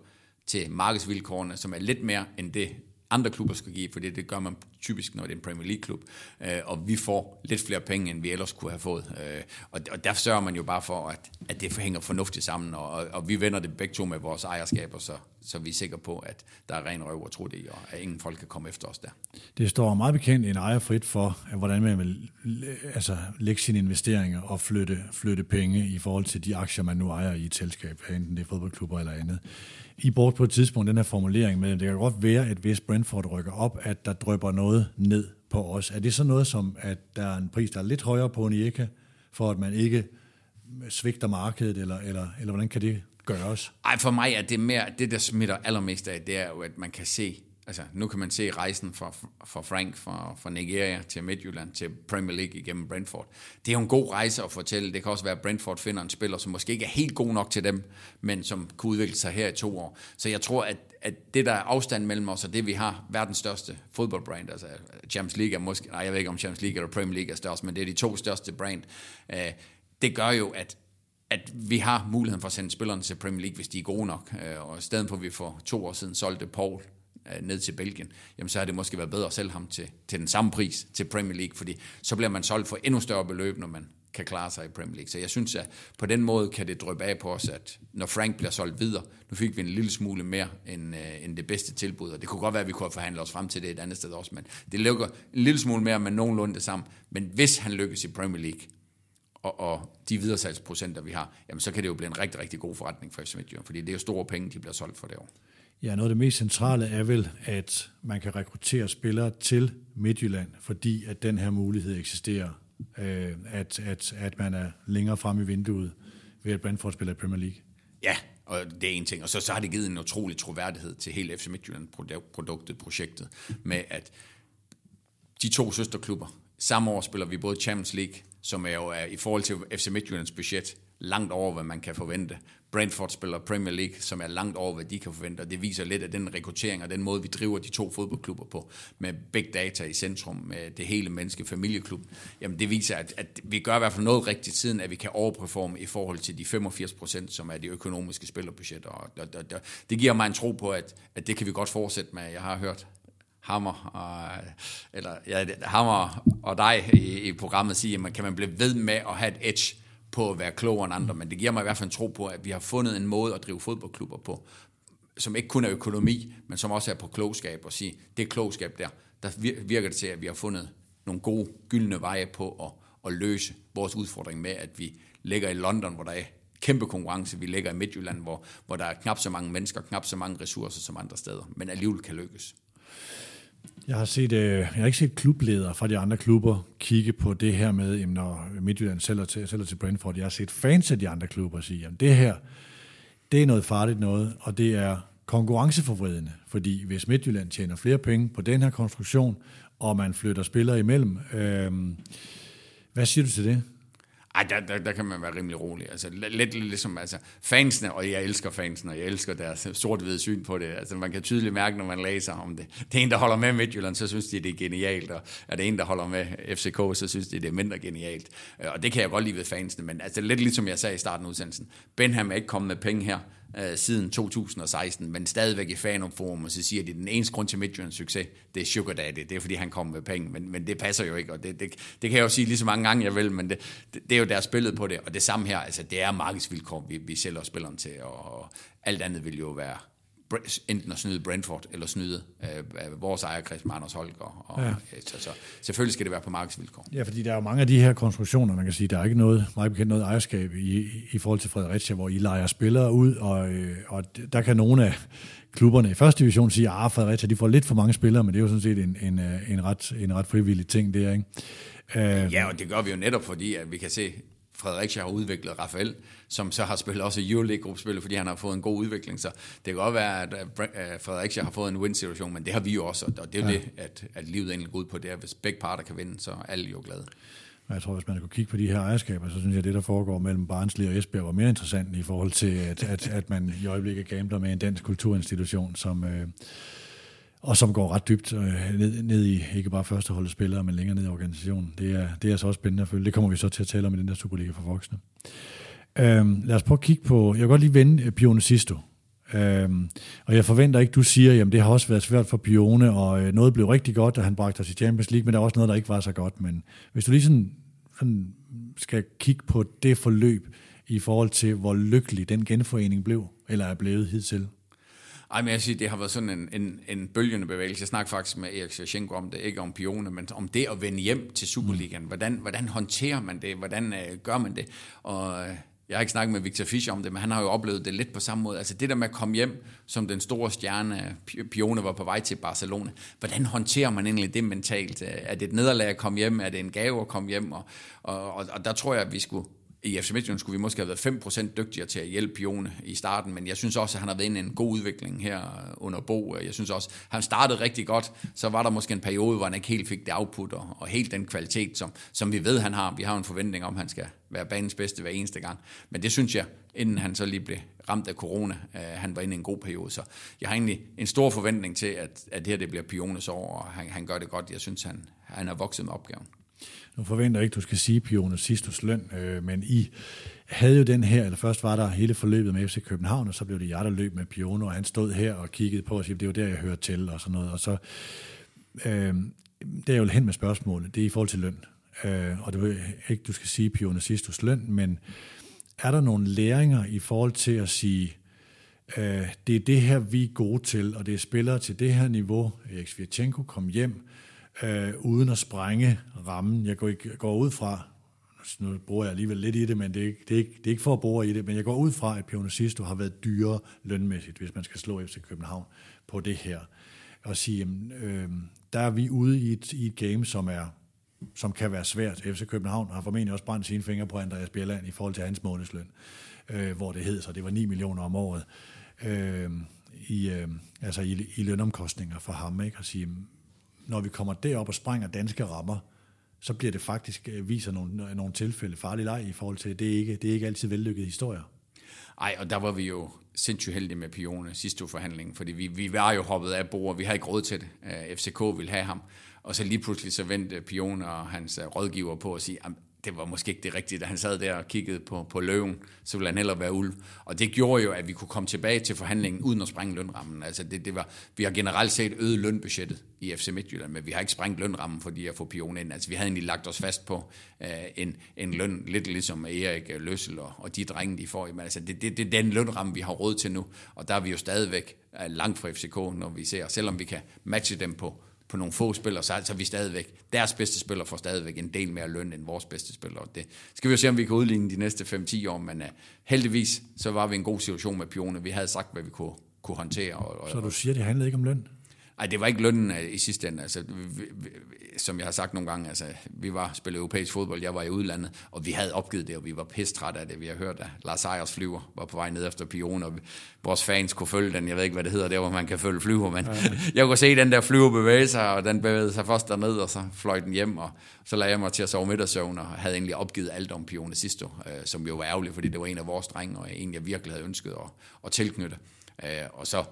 til markedsvilkårene, som er lidt mere end det, andre klubber skal give, for det gør man typisk, når det er en Premier League-klub, øh, og vi får lidt flere penge, end vi ellers kunne have fået. Øh, og, og der sørger man jo bare for, at, at det hænger fornuftigt sammen, og, og vi vender det begge to med vores ejerskaber, så, så vi er sikre på, at der er ren røv og tro det, og at ingen folk kan komme efter os der. Det står meget bekendt en ejer frit for, hvordan man vil altså, lægge sine investeringer og flytte, flytte penge i forhold til de aktier, man nu ejer i et selskab, enten det er fodboldklubber eller andet. I bort på et tidspunkt den her formulering med, at det kan godt være, at hvis Brentford rykker op, at der drøber noget ned på os. Er det så noget som, at der er en pris, der er lidt højere på Eka, for at man ikke svigter markedet, eller, eller, eller hvordan kan det gøres? Ej, for mig er det mere, det der smitter allermest af, det er jo, at man kan se, altså nu kan man se rejsen fra, fra Frank fra, fra Nigeria til Midtjylland til Premier League igennem Brentford. Det er jo en god rejse at fortælle. Det kan også være, at Brentford finder en spiller, som måske ikke er helt god nok til dem, men som kunne udvikle sig her i to år. Så jeg tror, at, at det der er afstand mellem os og det, vi har verdens største fodboldbrand, altså Champions League er måske, nej, jeg ved ikke om Champions League eller Premier League er størst, men det er de to største brand. Øh, det gør jo, at at vi har muligheden for at sende spillerne til Premier League, hvis de er gode nok. Øh, og i stedet for, at vi for to år siden solgte Paul Øh, ned til Belgien, jamen så har det måske været bedre at sælge ham til, til den samme pris til Premier League, fordi så bliver man solgt for endnu større beløb, når man kan klare sig i Premier League. Så jeg synes, at på den måde kan det drøbe af på os, at når Frank bliver solgt videre, nu fik vi en lille smule mere end, øh, end det bedste tilbud, og det kunne godt være, at vi kunne have forhandlet os frem til det et andet sted også, men det lukker en lille smule mere, men nogenlunde det samme. Men hvis han lykkes i Premier League, og, og de videresalgsprocenter, vi har, jamen så kan det jo blive en rigtig, rigtig god forretning for FC Midtjylland, fordi det er jo store penge, de bliver solgt for det år. Ja, noget af det mest centrale er vel, at man kan rekruttere spillere til Midtjylland, fordi at den her mulighed eksisterer, øh, at, at, at man er længere frem i vinduet ved at Brentford spiller i Premier League. Ja, og det er en ting. Og så, så har det givet en utrolig troværdighed til hele FC Midtjylland-produktet, projektet, med at de to søsterklubber, samme år spiller vi både Champions League, som er jo er, i forhold til FC Midtjyllands budget, langt over, hvad man kan forvente. Brentford spiller Premier League, som er langt over, hvad de kan forvente, og det viser lidt af den rekruttering og den måde, vi driver de to fodboldklubber på, med big data i centrum, med det hele menneske familieklub. Jamen det viser, at, at vi gør i hvert fald noget rigtigt siden, at vi kan overperforme i forhold til de 85 procent, som er de økonomiske spillerbudgetter. Og, og, og, og det giver mig en tro på, at, at det kan vi godt fortsætte med. Jeg har hørt Hammer og, eller, ja, Hammer og dig i, i programmet sige, jamen, man, kan man blive ved med at have et edge på at være klogere end andre, men det giver mig i hvert fald en tro på, at vi har fundet en måde at drive fodboldklubber på, som ikke kun er økonomi, men som også er på klogskab, og sige, det klogskab der, der virker det til, at vi har fundet nogle gode, gyldne veje på at, at løse vores udfordring med, at vi ligger i London, hvor der er kæmpe konkurrence. Vi ligger i Midtjylland, hvor, hvor der er knap så mange mennesker, knap så mange ressourcer som andre steder, men alligevel kan lykkes. Jeg har, set, øh, jeg har ikke set klubledere fra de andre klubber kigge på det her med, jamen, når Midtjylland sælger til, sælger til Brentford. Jeg har set fans af de andre klubber sige, at det her, det er noget farligt noget, og det er konkurrenceforvridende, fordi hvis Midtjylland tjener flere penge på den her konstruktion, og man flytter spillere imellem, øh, hvad siger du til det? Ej, der, der, der kan man være rimelig rolig. Altså, lidt, lidt ligesom altså, fansene, og jeg elsker fansene, og jeg elsker deres sort-hvide syn på det. Altså, man kan tydeligt mærke, når man læser om det. Det er en, der holder med Midtjylland, så synes de, det er genialt, og er det en, der holder med FCK, så synes de, det er mindre genialt. Øh, og det kan jeg godt lide ved fansene, men altså, lidt ligesom jeg sagde i starten af udsendelsen, Benham er ikke kommet med penge her øh, siden 2016, men stadigvæk i Fanum og så siger de, at den eneste grund til Midtjyllands succes, det er Sugar Daddy, det er fordi han kommer med penge, men, men det passer jo ikke, og det, det, det kan jeg jo sige lige så mange gange, jeg vil, men det, det, det er jo deres billede på det, og det samme her, altså det er markedsvilkår, vi, vi sælger spilleren til, og alt andet vil jo være enten at snyde Brentford eller snyde øh, vores ejerkreds med Anders Holger. Og, ja. så, så, selvfølgelig skal det være på markedsvilkår. Ja, fordi der er jo mange af de her konstruktioner, man kan sige, der er ikke noget, meget bekendt noget ejerskab i, i forhold til Fredericia, hvor I leger spillere ud, og, øh, og der kan nogle af klubberne i første division sige, at ah, Fredericia de får lidt for mange spillere, men det er jo sådan set en, en, øh, en, ret, en ret frivillig ting, det er, ikke? Uh, ja, og det gør vi jo netop, fordi at vi kan se, Fredericia har udviklet Rafael, som så har spillet også Euroleague-gruppespillet, fordi han har fået en god udvikling. Så det kan godt være, at Fredericia har fået en win-situation, men det har vi jo også, og det er jo ja. det, at, at livet egentlig går ud på det, at hvis begge parter kan vinde, så er alle jo glade. Jeg tror, hvis man kunne kigge på de her ejerskaber, så synes jeg, at det, der foregår mellem Barnsley og Esbjerg, var mere interessant i forhold til, at, at, at man i øjeblikket gambler med en dansk kulturinstitution, som, øh, og som går ret dybt øh, ned, ned i ikke bare førsteholdet spillere, men længere ned i organisationen. Det er, det er så også spændende at følge. Det kommer vi så til at tale om i den der Superliga for voksne. Øhm, lad os prøve at kigge på, jeg vil godt lige vende øh, Pione Sisto. Øhm, og jeg forventer ikke, du siger, at det har også været svært for Pione, og øh, noget blev rigtig godt, og han bragte os i Champions League, men der er også noget, der ikke var så godt. Men hvis du lige sådan, sådan skal kigge på det forløb i forhold til, hvor lykkelig den genforening blev, eller er blevet hidtil, ej, men jeg siger, det har været sådan en, en, en bølgende bevægelse. Jeg snakker faktisk med Erik Sjæsjenko om det, ikke om Pione, men om det at vende hjem til Superligaen. Mm. Hvordan, hvordan håndterer man det? Hvordan øh, gør man det? Og øh, jeg har ikke snakket med Victor Fischer om det, men han har jo oplevet det lidt på samme måde. Altså det der med at komme hjem som den store stjerne, Pione var på vej til Barcelona. Hvordan håndterer man egentlig det mentalt? Er det et nederlag at komme hjem? Er det en gave at komme hjem? Og, og, og, og der tror jeg, at vi skulle i FC Midtjylland skulle vi måske have været 5% dygtigere til at hjælpe Pione i starten, men jeg synes også, at han har været inde i en god udvikling her øh, under Bo. Jeg synes også, at han startede rigtig godt, så var der måske en periode, hvor han ikke helt fik det output og, og helt den kvalitet, som, som vi ved, han har. Vi har en forventning om, at han skal være banens bedste hver eneste gang. Men det synes jeg, inden han så lige blev ramt af corona, øh, han var inde i en god periode. Så jeg har egentlig en stor forventning til, at, at det her det bliver Piones år, og han, han gør det godt. Jeg synes, han, han har vokset med opgaven. Nu forventer jeg ikke, du skal sige Pione Sistus løn, øh, men I havde jo den her, eller først var der hele forløbet med FC København, og så blev det jeg, der løb med Pione, og han stod her og kiggede på og sige, det var der, jeg hørte til, og sådan noget. Og så, øh, det er jo hen med spørgsmålet, det er i forhold til løn. Øh, og det er ikke, du skal sige Pione Sistus løn, men er der nogle læringer i forhold til at sige, øh, det er det her, vi er gode til, og det er spillere til det her niveau. Erik kom hjem, øh, uden at sprænge rammen. Jeg går, ikke, går ud fra, nu bruger jeg alligevel lidt i det, men det er, ikke, det, er ikke, det er ikke for at bruge i det, men jeg går ud fra, at Pionicisto har været dyrere lønmæssigt, hvis man skal slå FC København på det her. Og sige, øh, der er vi ude i et, i et game, som er som kan være svært. FC København har formentlig også brændt sine fingre på Andreas Bjelland i forhold til hans månedsløn, øh, hvor det hed så, det var 9 millioner om året øh, i, øh, altså i, i lønomkostninger for ham. Ikke? At sige, når vi kommer derop og sprænger danske rammer, så bliver det faktisk, øh, viser nogle, øh, nogle tilfælde farlig leg i forhold til, det er ikke, det er ikke altid vellykkede historier. Ej, og der var vi jo sindssygt heldige med Pione sidste forhandlingen fordi vi, vi var jo hoppet af bord, vi havde ikke råd til det. Øh, FCK ville have ham, og så lige pludselig så vendte Pione og hans rådgiver på at sige, det var måske ikke det rigtige, da han sad der og kiggede på, på løven, så ville han hellere være ulv. Og det gjorde jo, at vi kunne komme tilbage til forhandlingen uden at sprænge lønrammen. Altså det, det var, vi har generelt set øget lønbudgettet i FC Midtjylland, men vi har ikke sprængt lønrammen, fordi at få Pion ind. Altså vi havde egentlig lagt os fast på øh, en, en løn, lidt ligesom Erik øh, Løssel og, og de drenge, de får. Men altså det, det, det er den lønramme, vi har råd til nu, og der er vi jo stadigvæk øh, langt fra FCK, når vi ser, selvom vi kan matche dem på, på nogle få spillere, så altså vi stadigvæk, deres bedste spiller får stadigvæk en del mere løn end vores bedste spillere. Det skal vi jo se, om vi kan udligne de næste 5-10 år, men uh, heldigvis så var vi i en god situation med Pione. Vi havde sagt, hvad vi kunne, kunne håndtere. Og, og, så du siger, det handlede ikke om løn? Nej, det var ikke lønnen uh, i sidste ende. Altså, vi, vi, som jeg har sagt nogle gange, altså, vi var spillet europæisk fodbold, jeg var i udlandet, og vi havde opgivet det, og vi var pistrætte af det. Vi har hørt, at Lars Ejers flyver var på vej ned efter Pion, og vores fans kunne følge den. Jeg ved ikke, hvad det hedder der, hvor man kan følge flyver, men ja. jeg kunne se den der flyver bevæge sig, og den bevægede sig først derned, og så fløj den hjem, og så lagde jeg mig til at sove middagssøvn, og havde egentlig opgivet alt om Pione sidste år, øh, som jo var ærgerligt, fordi det var en af vores drenge, og en, jeg virkelig havde ønsket at, at tilknytte. Øh, og så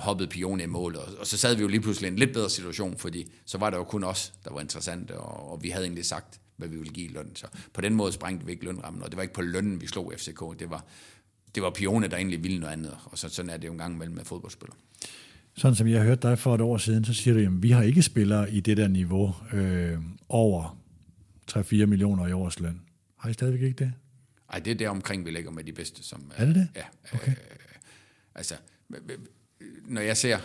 hoppede Pione i mål, og, og så sad vi jo lige pludselig i en lidt bedre situation, fordi så var der jo kun os, der var interessante, og, og vi havde egentlig sagt, hvad vi ville give i løn. Så på den måde sprængte vi ikke lønrammen, og det var ikke på lønnen, vi slog FCK, det var, det var Pione, der egentlig ville noget andet, og så, sådan er det jo en gang imellem med fodboldspillere. Sådan som jeg hørte dig for et år siden, så siger du, at vi har ikke spillere i det der niveau øh, over 3-4 millioner i årsløn. Har I stadigvæk ikke det? Nej, det er der omkring, vi ligger med de bedste. Som, er det det? Ja. Okay. Øh, altså, når jeg ser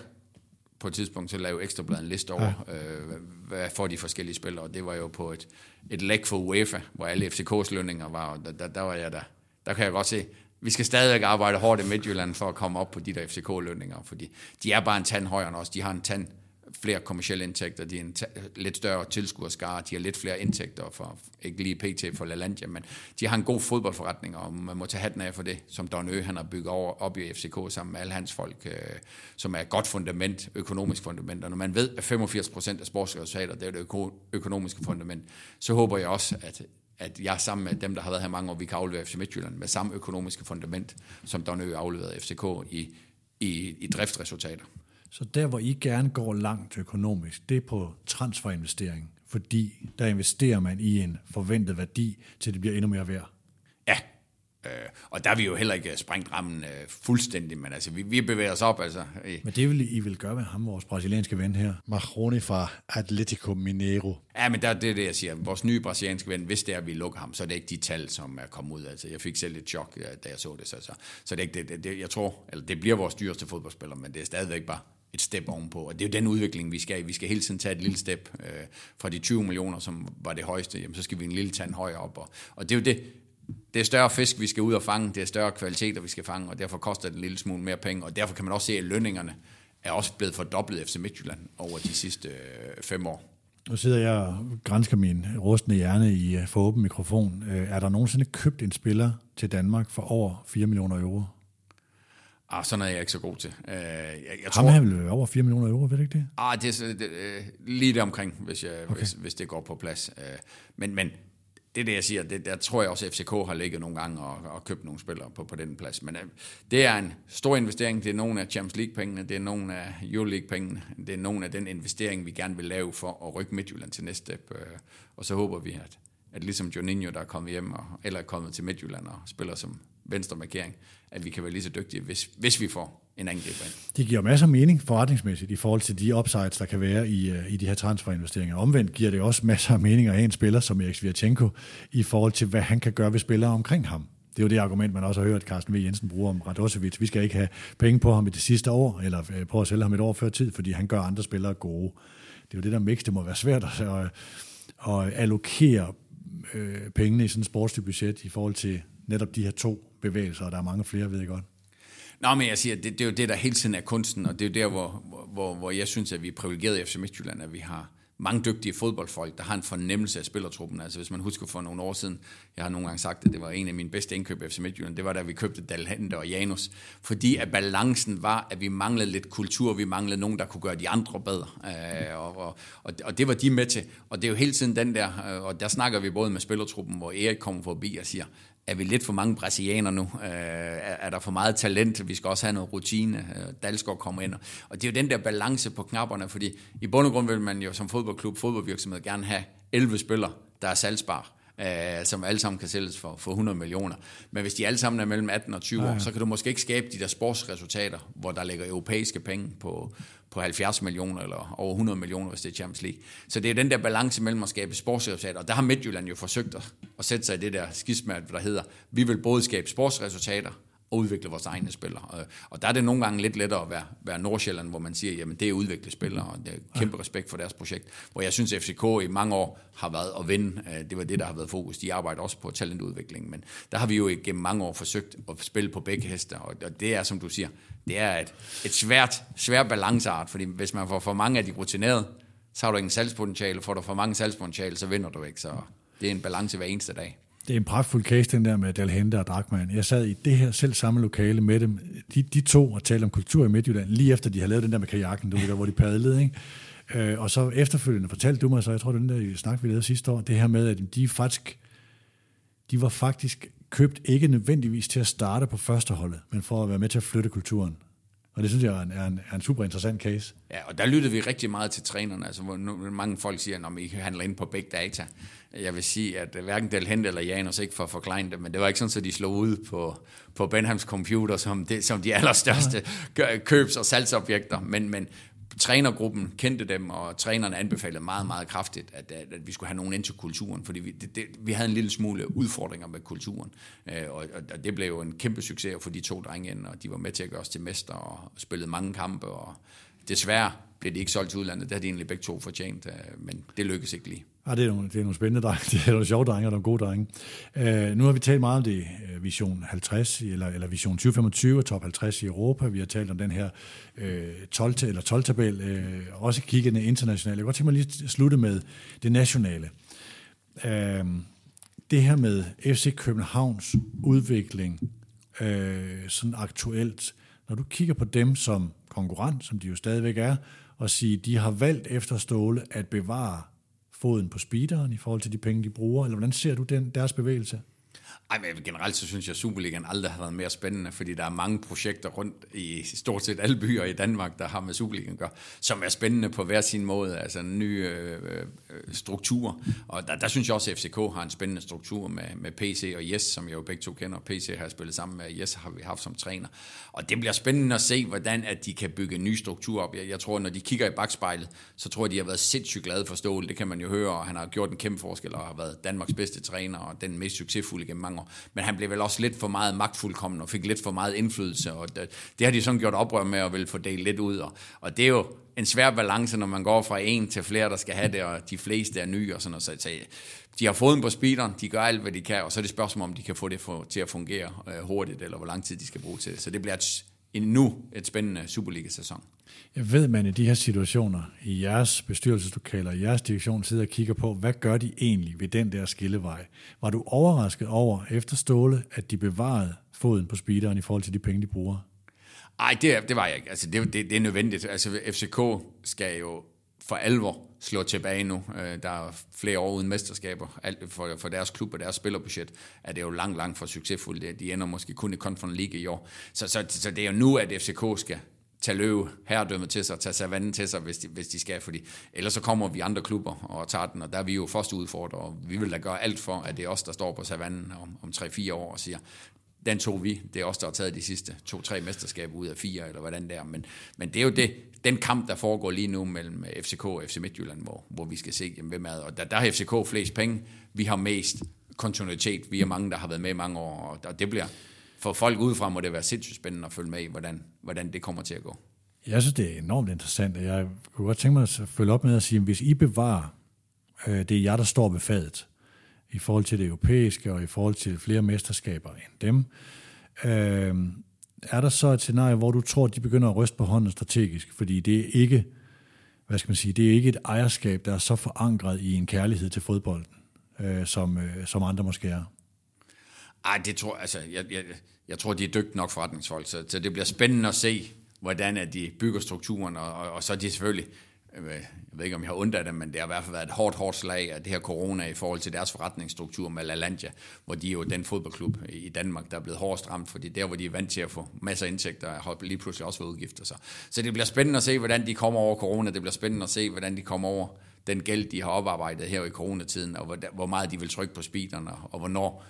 på et tidspunkt, så lavede Ekstrabladet en liste over, ja. øh, hvad får de forskellige spillere, og det var jo på et, et læk for UEFA, hvor alle FCK's lønninger var, og der, der, der var jeg der. Der kan jeg godt se, vi skal stadig arbejde hårdt i Midtjylland for at komme op på de der FCK-lønninger, fordi de er bare en tand højere end os. De har en tand flere kommersielle indtægter, de er en lidt større tilskuerskare, de har lidt flere indtægter for, ikke lige pt. for LaLandia, men de har en god fodboldforretning, og man må tage hatten af for det, som Don Ø, han har bygget over, op i FCK sammen med alle hans folk, øh, som er et godt fundament, økonomisk fundament, og når man ved, at 85 procent af sportsresultater, det er det økonomiske fundament, så håber jeg også, at at jeg sammen med dem, der har været her mange år, vi kan aflevere FC Midtjylland med samme økonomiske fundament, som Don Ø afleverede FCK i, i, i driftsresultater. Så der, hvor I gerne går langt økonomisk, det er på transferinvestering, fordi der investerer man i en forventet værdi, til det bliver endnu mere værd. Ja, øh, og der er vi jo heller ikke sprængt rammen øh, fuldstændig, men altså, vi, vi bevæger os op. Altså. Men det vil I vil gøre med ham, vores brasilianske ven her. Marrone fra Atletico Mineiro. Ja, men der, det er det, jeg siger. Vores nye brasilianske ven, hvis det er, at vi lukker ham, så er det ikke de tal, som er kommet ud. Altså, jeg fik selv et chok, da jeg så det. Så, så, så det er ikke det, det, det, jeg tror, eller det bliver vores dyreste fodboldspiller, men det er stadigvæk bare et step ovenpå. Og det er jo den udvikling, vi skal Vi skal hele tiden tage et lille step øh, fra de 20 millioner, som var det højeste, jamen, så skal vi en lille tand højere op. Og, og det er jo det, det er større fisk, vi skal ud og fange, det er større kvaliteter, vi skal fange, og derfor koster det en lille smule mere penge, og derfor kan man også se, at lønningerne er også blevet fordoblet FC Midtjylland over de sidste øh, fem år. Nu sidder jeg og grænsker min rustne hjerne i øh, for åben mikrofon. Øh, er der nogensinde købt en spiller til Danmark for over 4 millioner euro? Ah, sådan er jeg ikke så god til. Uh, jeg, jeg Ham tror, her vil over 4 millioner euro, ved du ikke det? Ah, det er det, uh, lige der omkring, hvis, jeg, okay. hvis, hvis det går på plads. Uh, men, men det er det, jeg siger. Det, der tror jeg også, at FCK har ligget nogle gange og, og købt nogle spillere på, på den plads. Men uh, det er en stor investering. Det er nogle af Champions League-pengene, det er nogle af Euroleague-pengene, det er nogle af den investering, vi gerne vil lave for at rykke Midtjylland til næste step. Uh, og så håber vi, at, at ligesom Joninho, der er kommet hjem, og, eller er kommet til Midtjylland og spiller som venstre markering, at vi kan være lige så dygtige, hvis, hvis vi får en angriber ind. Det giver masser af mening forretningsmæssigt i forhold til de upsides, der kan være i, øh, i de her transferinvesteringer. Omvendt giver det også masser af mening at have en spiller som Erik Svirchenko i forhold til, hvad han kan gøre ved spillere omkring ham. Det er jo det argument, man også har hørt Carsten V. Jensen bruge om Radosevic. Vi skal ikke have penge på ham i det sidste år, eller øh, prøve at sælge ham et år før tid, fordi han gør andre spillere gode. Det er jo det der mix, det må være svært at, at, at allokere øh, pengene i sådan et sportsligt budget i forhold til netop de her to bevægelser, og der er mange flere, ved jeg godt. Nå, men jeg siger, det, det er jo det, der hele tiden er kunsten, og det er jo der, hvor, hvor, hvor jeg synes, at vi er privilegeret i FC Midtjylland, at vi har mange dygtige fodboldfolk, der har en fornemmelse af spillertruppen. Altså hvis man husker for nogle år siden, jeg har nogle gange sagt, at det var en af mine bedste indkøb i FC Midtjylland, det var da vi købte Dalhante og Janus, fordi at balancen var, at vi manglede lidt kultur, vi manglede nogen, der kunne gøre de andre bedre, øh, og, og, og, og det var de med til. Og det er jo hele tiden den der, øh, og der snakker vi både med spillertruppen, hvor Erik kommer forbi og siger, er vi lidt for mange brasilianer nu? Øh, er der for meget talent? Vi skal også have noget rutine. Øh, Dalsgaard kommer ind. Og det er jo den der balance på knapperne, fordi i bund og grund vil man jo som fodboldklub, fodboldvirksomhed gerne have 11 spillere, der er salgsbare øh, som alle sammen kan sælges for, for 100 millioner. Men hvis de alle sammen er mellem 18 og 20 år, ja, ja. så kan du måske ikke skabe de der sportsresultater, hvor der ligger europæiske penge på, på 70 millioner eller over 100 millioner, hvis det er Champions League. Så det er den der balance mellem at skabe sportsresultater, og der har Midtjylland jo forsøgt at, at sætte sig i det der skismat, der hedder, vi vil både skabe sportsresultater, og udvikle vores egne spillere. Og der er det nogle gange lidt lettere at være, være Nordsjælland, hvor man siger, jamen det er udvikle spillere, og det er kæmpe respekt for deres projekt. Hvor jeg synes, at FCK i mange år har været at vinde. Øh, det var det, der har været fokus. De arbejder også på talentudvikling, men der har vi jo gennem mange år forsøgt at spille på begge hester, og det er, som du siger, det er et, et svært, svært balanceart, fordi hvis man får for mange af de rutinerede, så har du ingen salgspotentiale. Får du for mange salgspotentiale, så vinder du ikke. Så det er en balance hver eneste dag. Det er en pragtfuld case, den der med Dalhente og Drakman. Jeg sad i det her selv samme lokale med dem, de, de to, og talte om kultur i Midtjylland, lige efter de havde lavet den der med kajakken, du ved, der, hvor de padlede, ikke? Øh, og så efterfølgende fortalte du mig så, jeg tror, den der snak, vi lavede sidste år, det her med, at de faktisk, de var faktisk købt ikke nødvendigvis til at starte på førsteholdet, men for at være med til at flytte kulturen. Og det synes jeg er en, er en, er en super interessant case. Ja, og der lyttede vi rigtig meget til trænerne. Altså, hvor nu, mange folk siger, at I handler ind på big data. Jeg vil sige, at hverken Del Hente eller Janus ikke for at forklare det, men det var ikke sådan, at de slog ud på, på Benhams computer som, det, som de allerstørste købs- og salgsobjekter. Men, men trænergruppen kendte dem, og trænerne anbefalede meget, meget kraftigt, at, at, at vi skulle have nogen ind til kulturen, fordi vi, det, det, vi havde en lille smule udfordringer med kulturen, øh, og, og det blev jo en kæmpe succes for de to drenge og de var med til at gøre os til mester, og spillede mange kampe, og desværre blev de ikke solgt til udlandet. Det har de egentlig begge to fortjent, øh, men det lykkedes ikke lige. Ja, det er nogle, det er nogle spændende drenge, det er nogle sjove drenge og nogle gode drenge. Uh, nu har vi talt meget om det øh, Vision 50, eller, eller Vision 2025, top 50 i Europa. Vi har talt om den her uh, 12, eller 12-tabel, uh, også kiggende internationalt. Jeg kan godt tænke mig lige at slutte med det nationale. Uh, det her med FC Københavns udvikling, uh, sådan aktuelt, når du kigger på dem som konkurrent, som de jo stadigvæk er, og sige, de har valgt efter Ståle at bevare foden på speederen i forhold til de penge, de bruger? Eller hvordan ser du den, deres bevægelse? Ej, men generelt så synes jeg, at Superligaen aldrig har været mere spændende, fordi der er mange projekter rundt i stort set alle byer i Danmark, der har med Superligaen at gøre, som er spændende på hver sin måde, altså nye øh, øh, strukturer. Og der, der synes jeg også, at FCK har en spændende struktur med, med PC og Yes, som jeg jo begge to kender. PC har jeg spillet sammen med, Yes har vi haft som træner. Og det bliver spændende at se, hvordan at de kan bygge en ny struktur op. Jeg, jeg tror, når de kigger i bagspejlet, så tror jeg, de har været sindssygt glade for Ståle. Det kan man jo høre, og han har gjort en kæmpe forskel og har været Danmarks bedste træner og den mest succesfulde gennem mange år. Men han blev vel også lidt for meget magtfuldkommen og fik lidt for meget indflydelse, og det, det har de sådan gjort oprør med at vil fordele lidt ud. Og, og det er jo en svær balance, når man går fra en til flere, der skal have det, og de fleste er nye og sådan noget. Så, så de har fået den på speederen, de gør alt, hvad de kan, og så er det spørgsmål, om de kan få det for, til at fungere øh, hurtigt, eller hvor lang tid de skal bruge til det. Så det bliver et, endnu et spændende Superliga-sæson. Jeg ved, man i de her situationer, i jeres bestyrelseslokaler, i jeres direktion, sidder og kigger på, hvad gør de egentlig ved den der skillevej? Var du overrasket over efter Ståle, at de bevarede foden på speederen i forhold til de penge, de bruger? Nej, det, det var jeg ikke. Altså, det, det, det er nødvendigt. Altså, FCK skal jo for alvor slå tilbage nu. Øh, der er flere år uden mesterskaber. Alt for, for deres klub og deres spillerbudget er det jo langt, langt for succesfuldt. De ender måske kun i Conference League i år. Så, så, så det er jo nu, at FCK skal tage løve herredømmet til sig, tage savannen til sig, hvis de, hvis de skal, fordi ellers så kommer vi andre klubber og tager den, og der er vi jo første udfordrer, og vi vil da gøre alt for, at det er os, der står på savannen om, om 3-4 år og siger, den tog vi. Det er os, der har taget de sidste to-tre mesterskaber ud af fire, eller hvordan det er. Men, men det er jo det, den kamp, der foregår lige nu mellem FCK og FC Midtjylland, hvor, hvor vi skal se, jamen, hvem er Og der, der har FCK flest penge. Vi har mest kontinuitet. Vi er mange, der har været med i mange år, og det bliver for folk udefra må det være sindssygt spændende at følge med i, hvordan, hvordan det kommer til at gå. Jeg synes, det er enormt interessant, jeg kunne godt tænke mig at følge op med at sige, at hvis I bevarer, øh, det er jer, der står ved fadet, i forhold til det europæiske og i forhold til flere mesterskaber end dem, øh, er der så et scenarie, hvor du tror, at de begynder at ryste på hånden strategisk? Fordi det er ikke, hvad skal man sige, det er ikke et ejerskab, der er så forankret i en kærlighed til fodbolden, øh, som, øh, som andre måske er. Ej, det tror altså, jeg, jeg, jeg tror, de er dygtige nok forretningsfolk, så, så det bliver spændende at se, hvordan at de bygger strukturen, og, og, og så er de selvfølgelig, jeg ved ikke, om jeg har ondt af det, men det har i hvert fald været et hårdt, hårdt slag af det her corona i forhold til deres forretningsstruktur med LaLandia, hvor de er jo den fodboldklub i Danmark, der er blevet hårdest ramt, fordi der, hvor de er vant til at få masser af indtægter, har lige pludselig også været udgifter. Så. så det bliver spændende at se, hvordan de kommer over corona, det bliver spændende at se, hvordan de kommer over den gæld, de har oparbejdet her i coronatiden, og hvor, hvor meget de vil trykke på speederne, og hvornår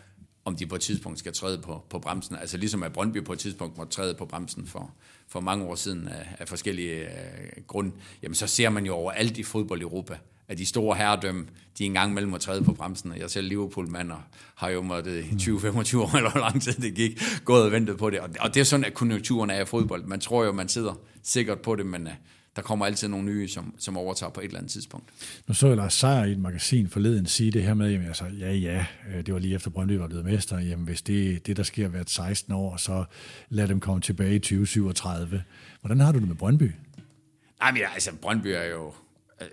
om de på et tidspunkt skal træde på, på bremsen. Altså ligesom at Brøndby på et tidspunkt må træde på bremsen for, for mange år siden af, af forskellige øh, grunde, jamen så ser man jo over alt i fodbold i Europa, at de store herredømme, de engang mellem må træde på bremsen. Jeg selv Liverpool-mand og har jo måttet i 20-25 år, eller hvor lang tid det gik, gået og ventet på det. Og, og det er sådan, at konjunkturen er i fodbold. Man tror jo, man sidder sikkert på det, men øh, der kommer altid nogle nye, som, som overtager på et eller andet tidspunkt. Nu så jeg Lars Seier i et magasin forleden sige det her med, jamen, altså, ja ja, øh, det var lige efter Brøndby var blevet mester, jamen hvis det, det der sker hvert 16 år, så lad dem komme tilbage i 2037. Hvordan har du det med Brøndby? Nej, men altså, Brøndby er jo, øh,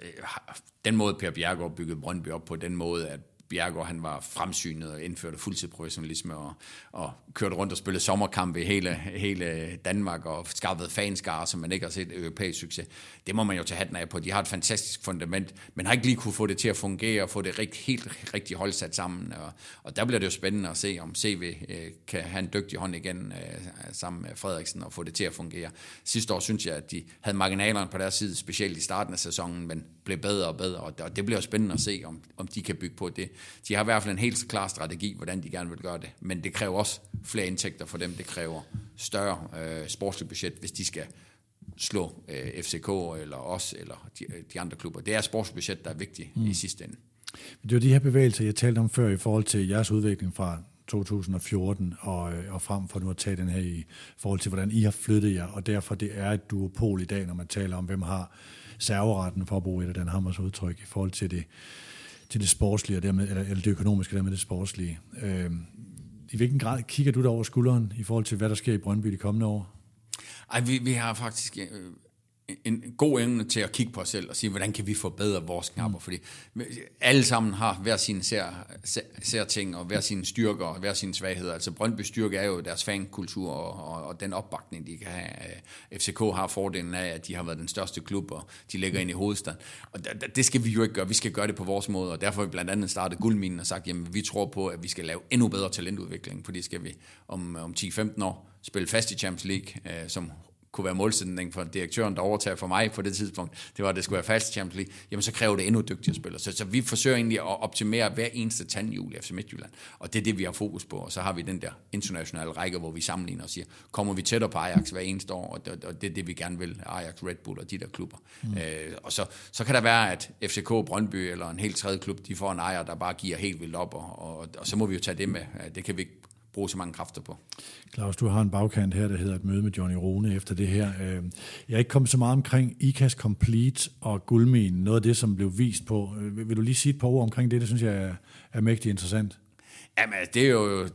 den måde Per Bjergård byggede Brøndby op på, den måde, at Bjergård han var fremsynet og indførte fuldtidsprofessionalisme og, og kørte rundt og spillede sommerkampe i hele, hele Danmark og skaffede fanskare, som man ikke har set europæisk succes. Det må man jo tage hatten af på. De har et fantastisk fundament, men har ikke lige kunne få det til at fungere og få det rigt, helt rigtig hold sat sammen. Og, og der bliver det jo spændende at se, om CV øh, kan have en dygtig hånd igen øh, sammen med Frederiksen og få det til at fungere. Sidste år synes jeg, at de havde marginalerne på deres side, specielt i starten af sæsonen, men blev bedre og bedre, og det bliver spændende at se, om, om de kan bygge på det. De har i hvert fald en helt klar strategi, hvordan de gerne vil gøre det, men det kræver også flere indtægter for dem, det kræver større øh, sportslig budget, hvis de skal slå øh, FCK eller os eller de, de andre klubber. Det er sportsbudget, der er vigtigt mm. i sidste ende. Det var de her bevægelser, jeg talte om før i forhold til jeres udvikling fra 2014 og, øh, og frem for nu at tage den her i forhold til, hvordan I har flyttet jer, og derfor det er et duopol i dag, når man taler om, hvem har serveretten, for at bruge et af den hammers udtryk, i forhold til det, til det sportslige, og dermed, eller, eller det økonomiske, og dermed det sportslige. Øh, I hvilken grad kigger du der over skulderen i forhold til, hvad der sker i Brøndby de kommende år? Ej, vi, vi har faktisk øh, en god evne til at kigge på os selv og sige, hvordan kan vi forbedre vores knapper, mm. fordi alle sammen har hver sine sær, sær ting, og hver sine styrker og hver sine svagheder. Altså Brøndby styrke er jo deres fankultur og, og, og den opbakning, de kan have. FCK har fordelen af, at de har været den største klub, og de ligger ind i hovedstaden. Og det skal vi jo ikke gøre, vi skal gøre det på vores måde, og derfor har vi blandt andet startet guldminen og sagt, jamen vi tror på, at vi skal lave endnu bedre talentudvikling, fordi skal vi om, om 10-15 år spille fast i Champions League, øh, som kunne være målsætning for direktøren, der overtager for mig på det tidspunkt, det var, at det skulle være fast Champions League, jamen så kræver det endnu dygtigere spillere. Så, så vi forsøger egentlig at optimere hver eneste tandhjul i FC Midtjylland, og det er det, vi har fokus på. Og så har vi den der internationale række, hvor vi sammenligner og siger, kommer vi tættere på Ajax hver eneste år, og det, og det er det, vi gerne vil, Ajax, Red Bull og de der klubber. Mm. Øh, og så, så kan der være, at FCK, Brøndby eller en helt tredje klub, de får en ejer, der bare giver helt vildt op, og, og, og så må vi jo tage det med. Det kan vi ikke bruge så mange kræfter på. Claus, du har en bagkant her, der hedder et møde med Johnny Rune efter det her. Øh, jeg er ikke kommet så meget omkring ICAS Complete og guldminen, noget af det, som blev vist på. Øh, vil du lige sige et par ord omkring det? Det synes jeg er, er mægtig interessant. Jamen, det er jo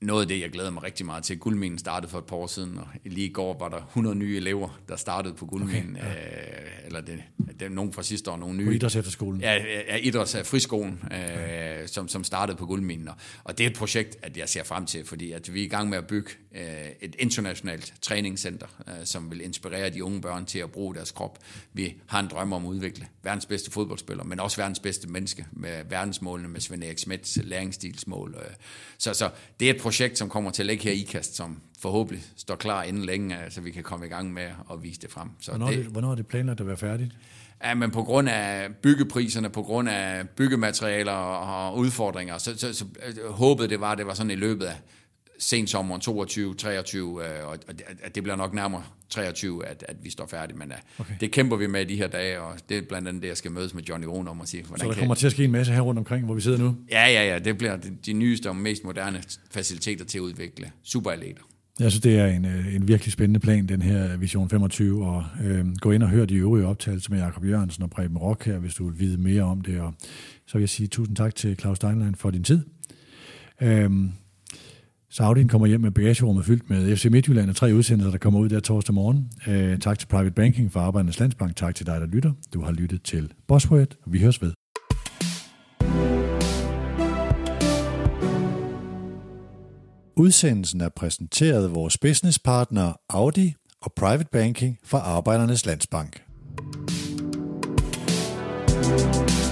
noget af det, jeg glæder mig rigtig meget til. Guldminen startede for et par år siden, og lige i går var der 100 nye elever, der startede på Guldminen. Okay, ja. øh, eller det, det er nogen fra sidste år, nogle nye. På Idræts Efterskolen. Ja, ja Idræts Friskolen, øh, ja. som, som startede på Guldminen. Og, og det er et projekt, at jeg ser frem til, fordi at vi er i gang med at bygge øh, et internationalt træningscenter, øh, som vil inspirere de unge børn til at bruge deres krop. Vi har en drøm om at udvikle verdens bedste fodboldspiller, men også verdens bedste menneske med verdensmålene med Svend Erik Smits læringsstilsmål. Øh. Så, så det er et projekt, som kommer til at ligge her i IKAST, som forhåbentlig står klar inden længe, så vi kan komme i gang med at vise det frem. Så hvornår, det, det, hvornår er det planlagt at være færdigt? Ja, men på grund af byggepriserne, på grund af byggematerialer og udfordringer, så, så, så øh, håbede det var, at det var sådan i løbet af sensommeren 22, 23, øh, og det bliver nok nærmere 23, at, at vi står færdige, men uh, okay. det kæmper vi med i de her dage, og det er blandt andet det, jeg skal mødes med Johnny Rune om at sige. Så der kommer kan... til at ske en masse her rundt omkring, hvor vi sidder nu? Ja, ja, ja, det bliver de nyeste og mest moderne faciliteter til at udvikle superatleter. Jeg synes, det er en, øh, en virkelig spændende plan, den her Vision 25, og øh, gå ind og hør de øvrige optagelser med Jakob Jørgensen og Preben Rock her, hvis du vil vide mere om det, og så vil jeg sige tusind tak til Claus Steinlein for din tid. Øh, Saudien kommer hjem med bagagerummet fyldt med FC Midtjylland og tre udsendelser, der kommer ud der torsdag morgen. Øh, tak til Private Banking for Arbejdernes Landsbank. Tak til dig, der lytter. Du har lyttet til Bosworth. Vi høres ved. Udsendelsen er præsenteret af vores businesspartner Audi og Private Banking for Arbejdernes Landsbank. thank you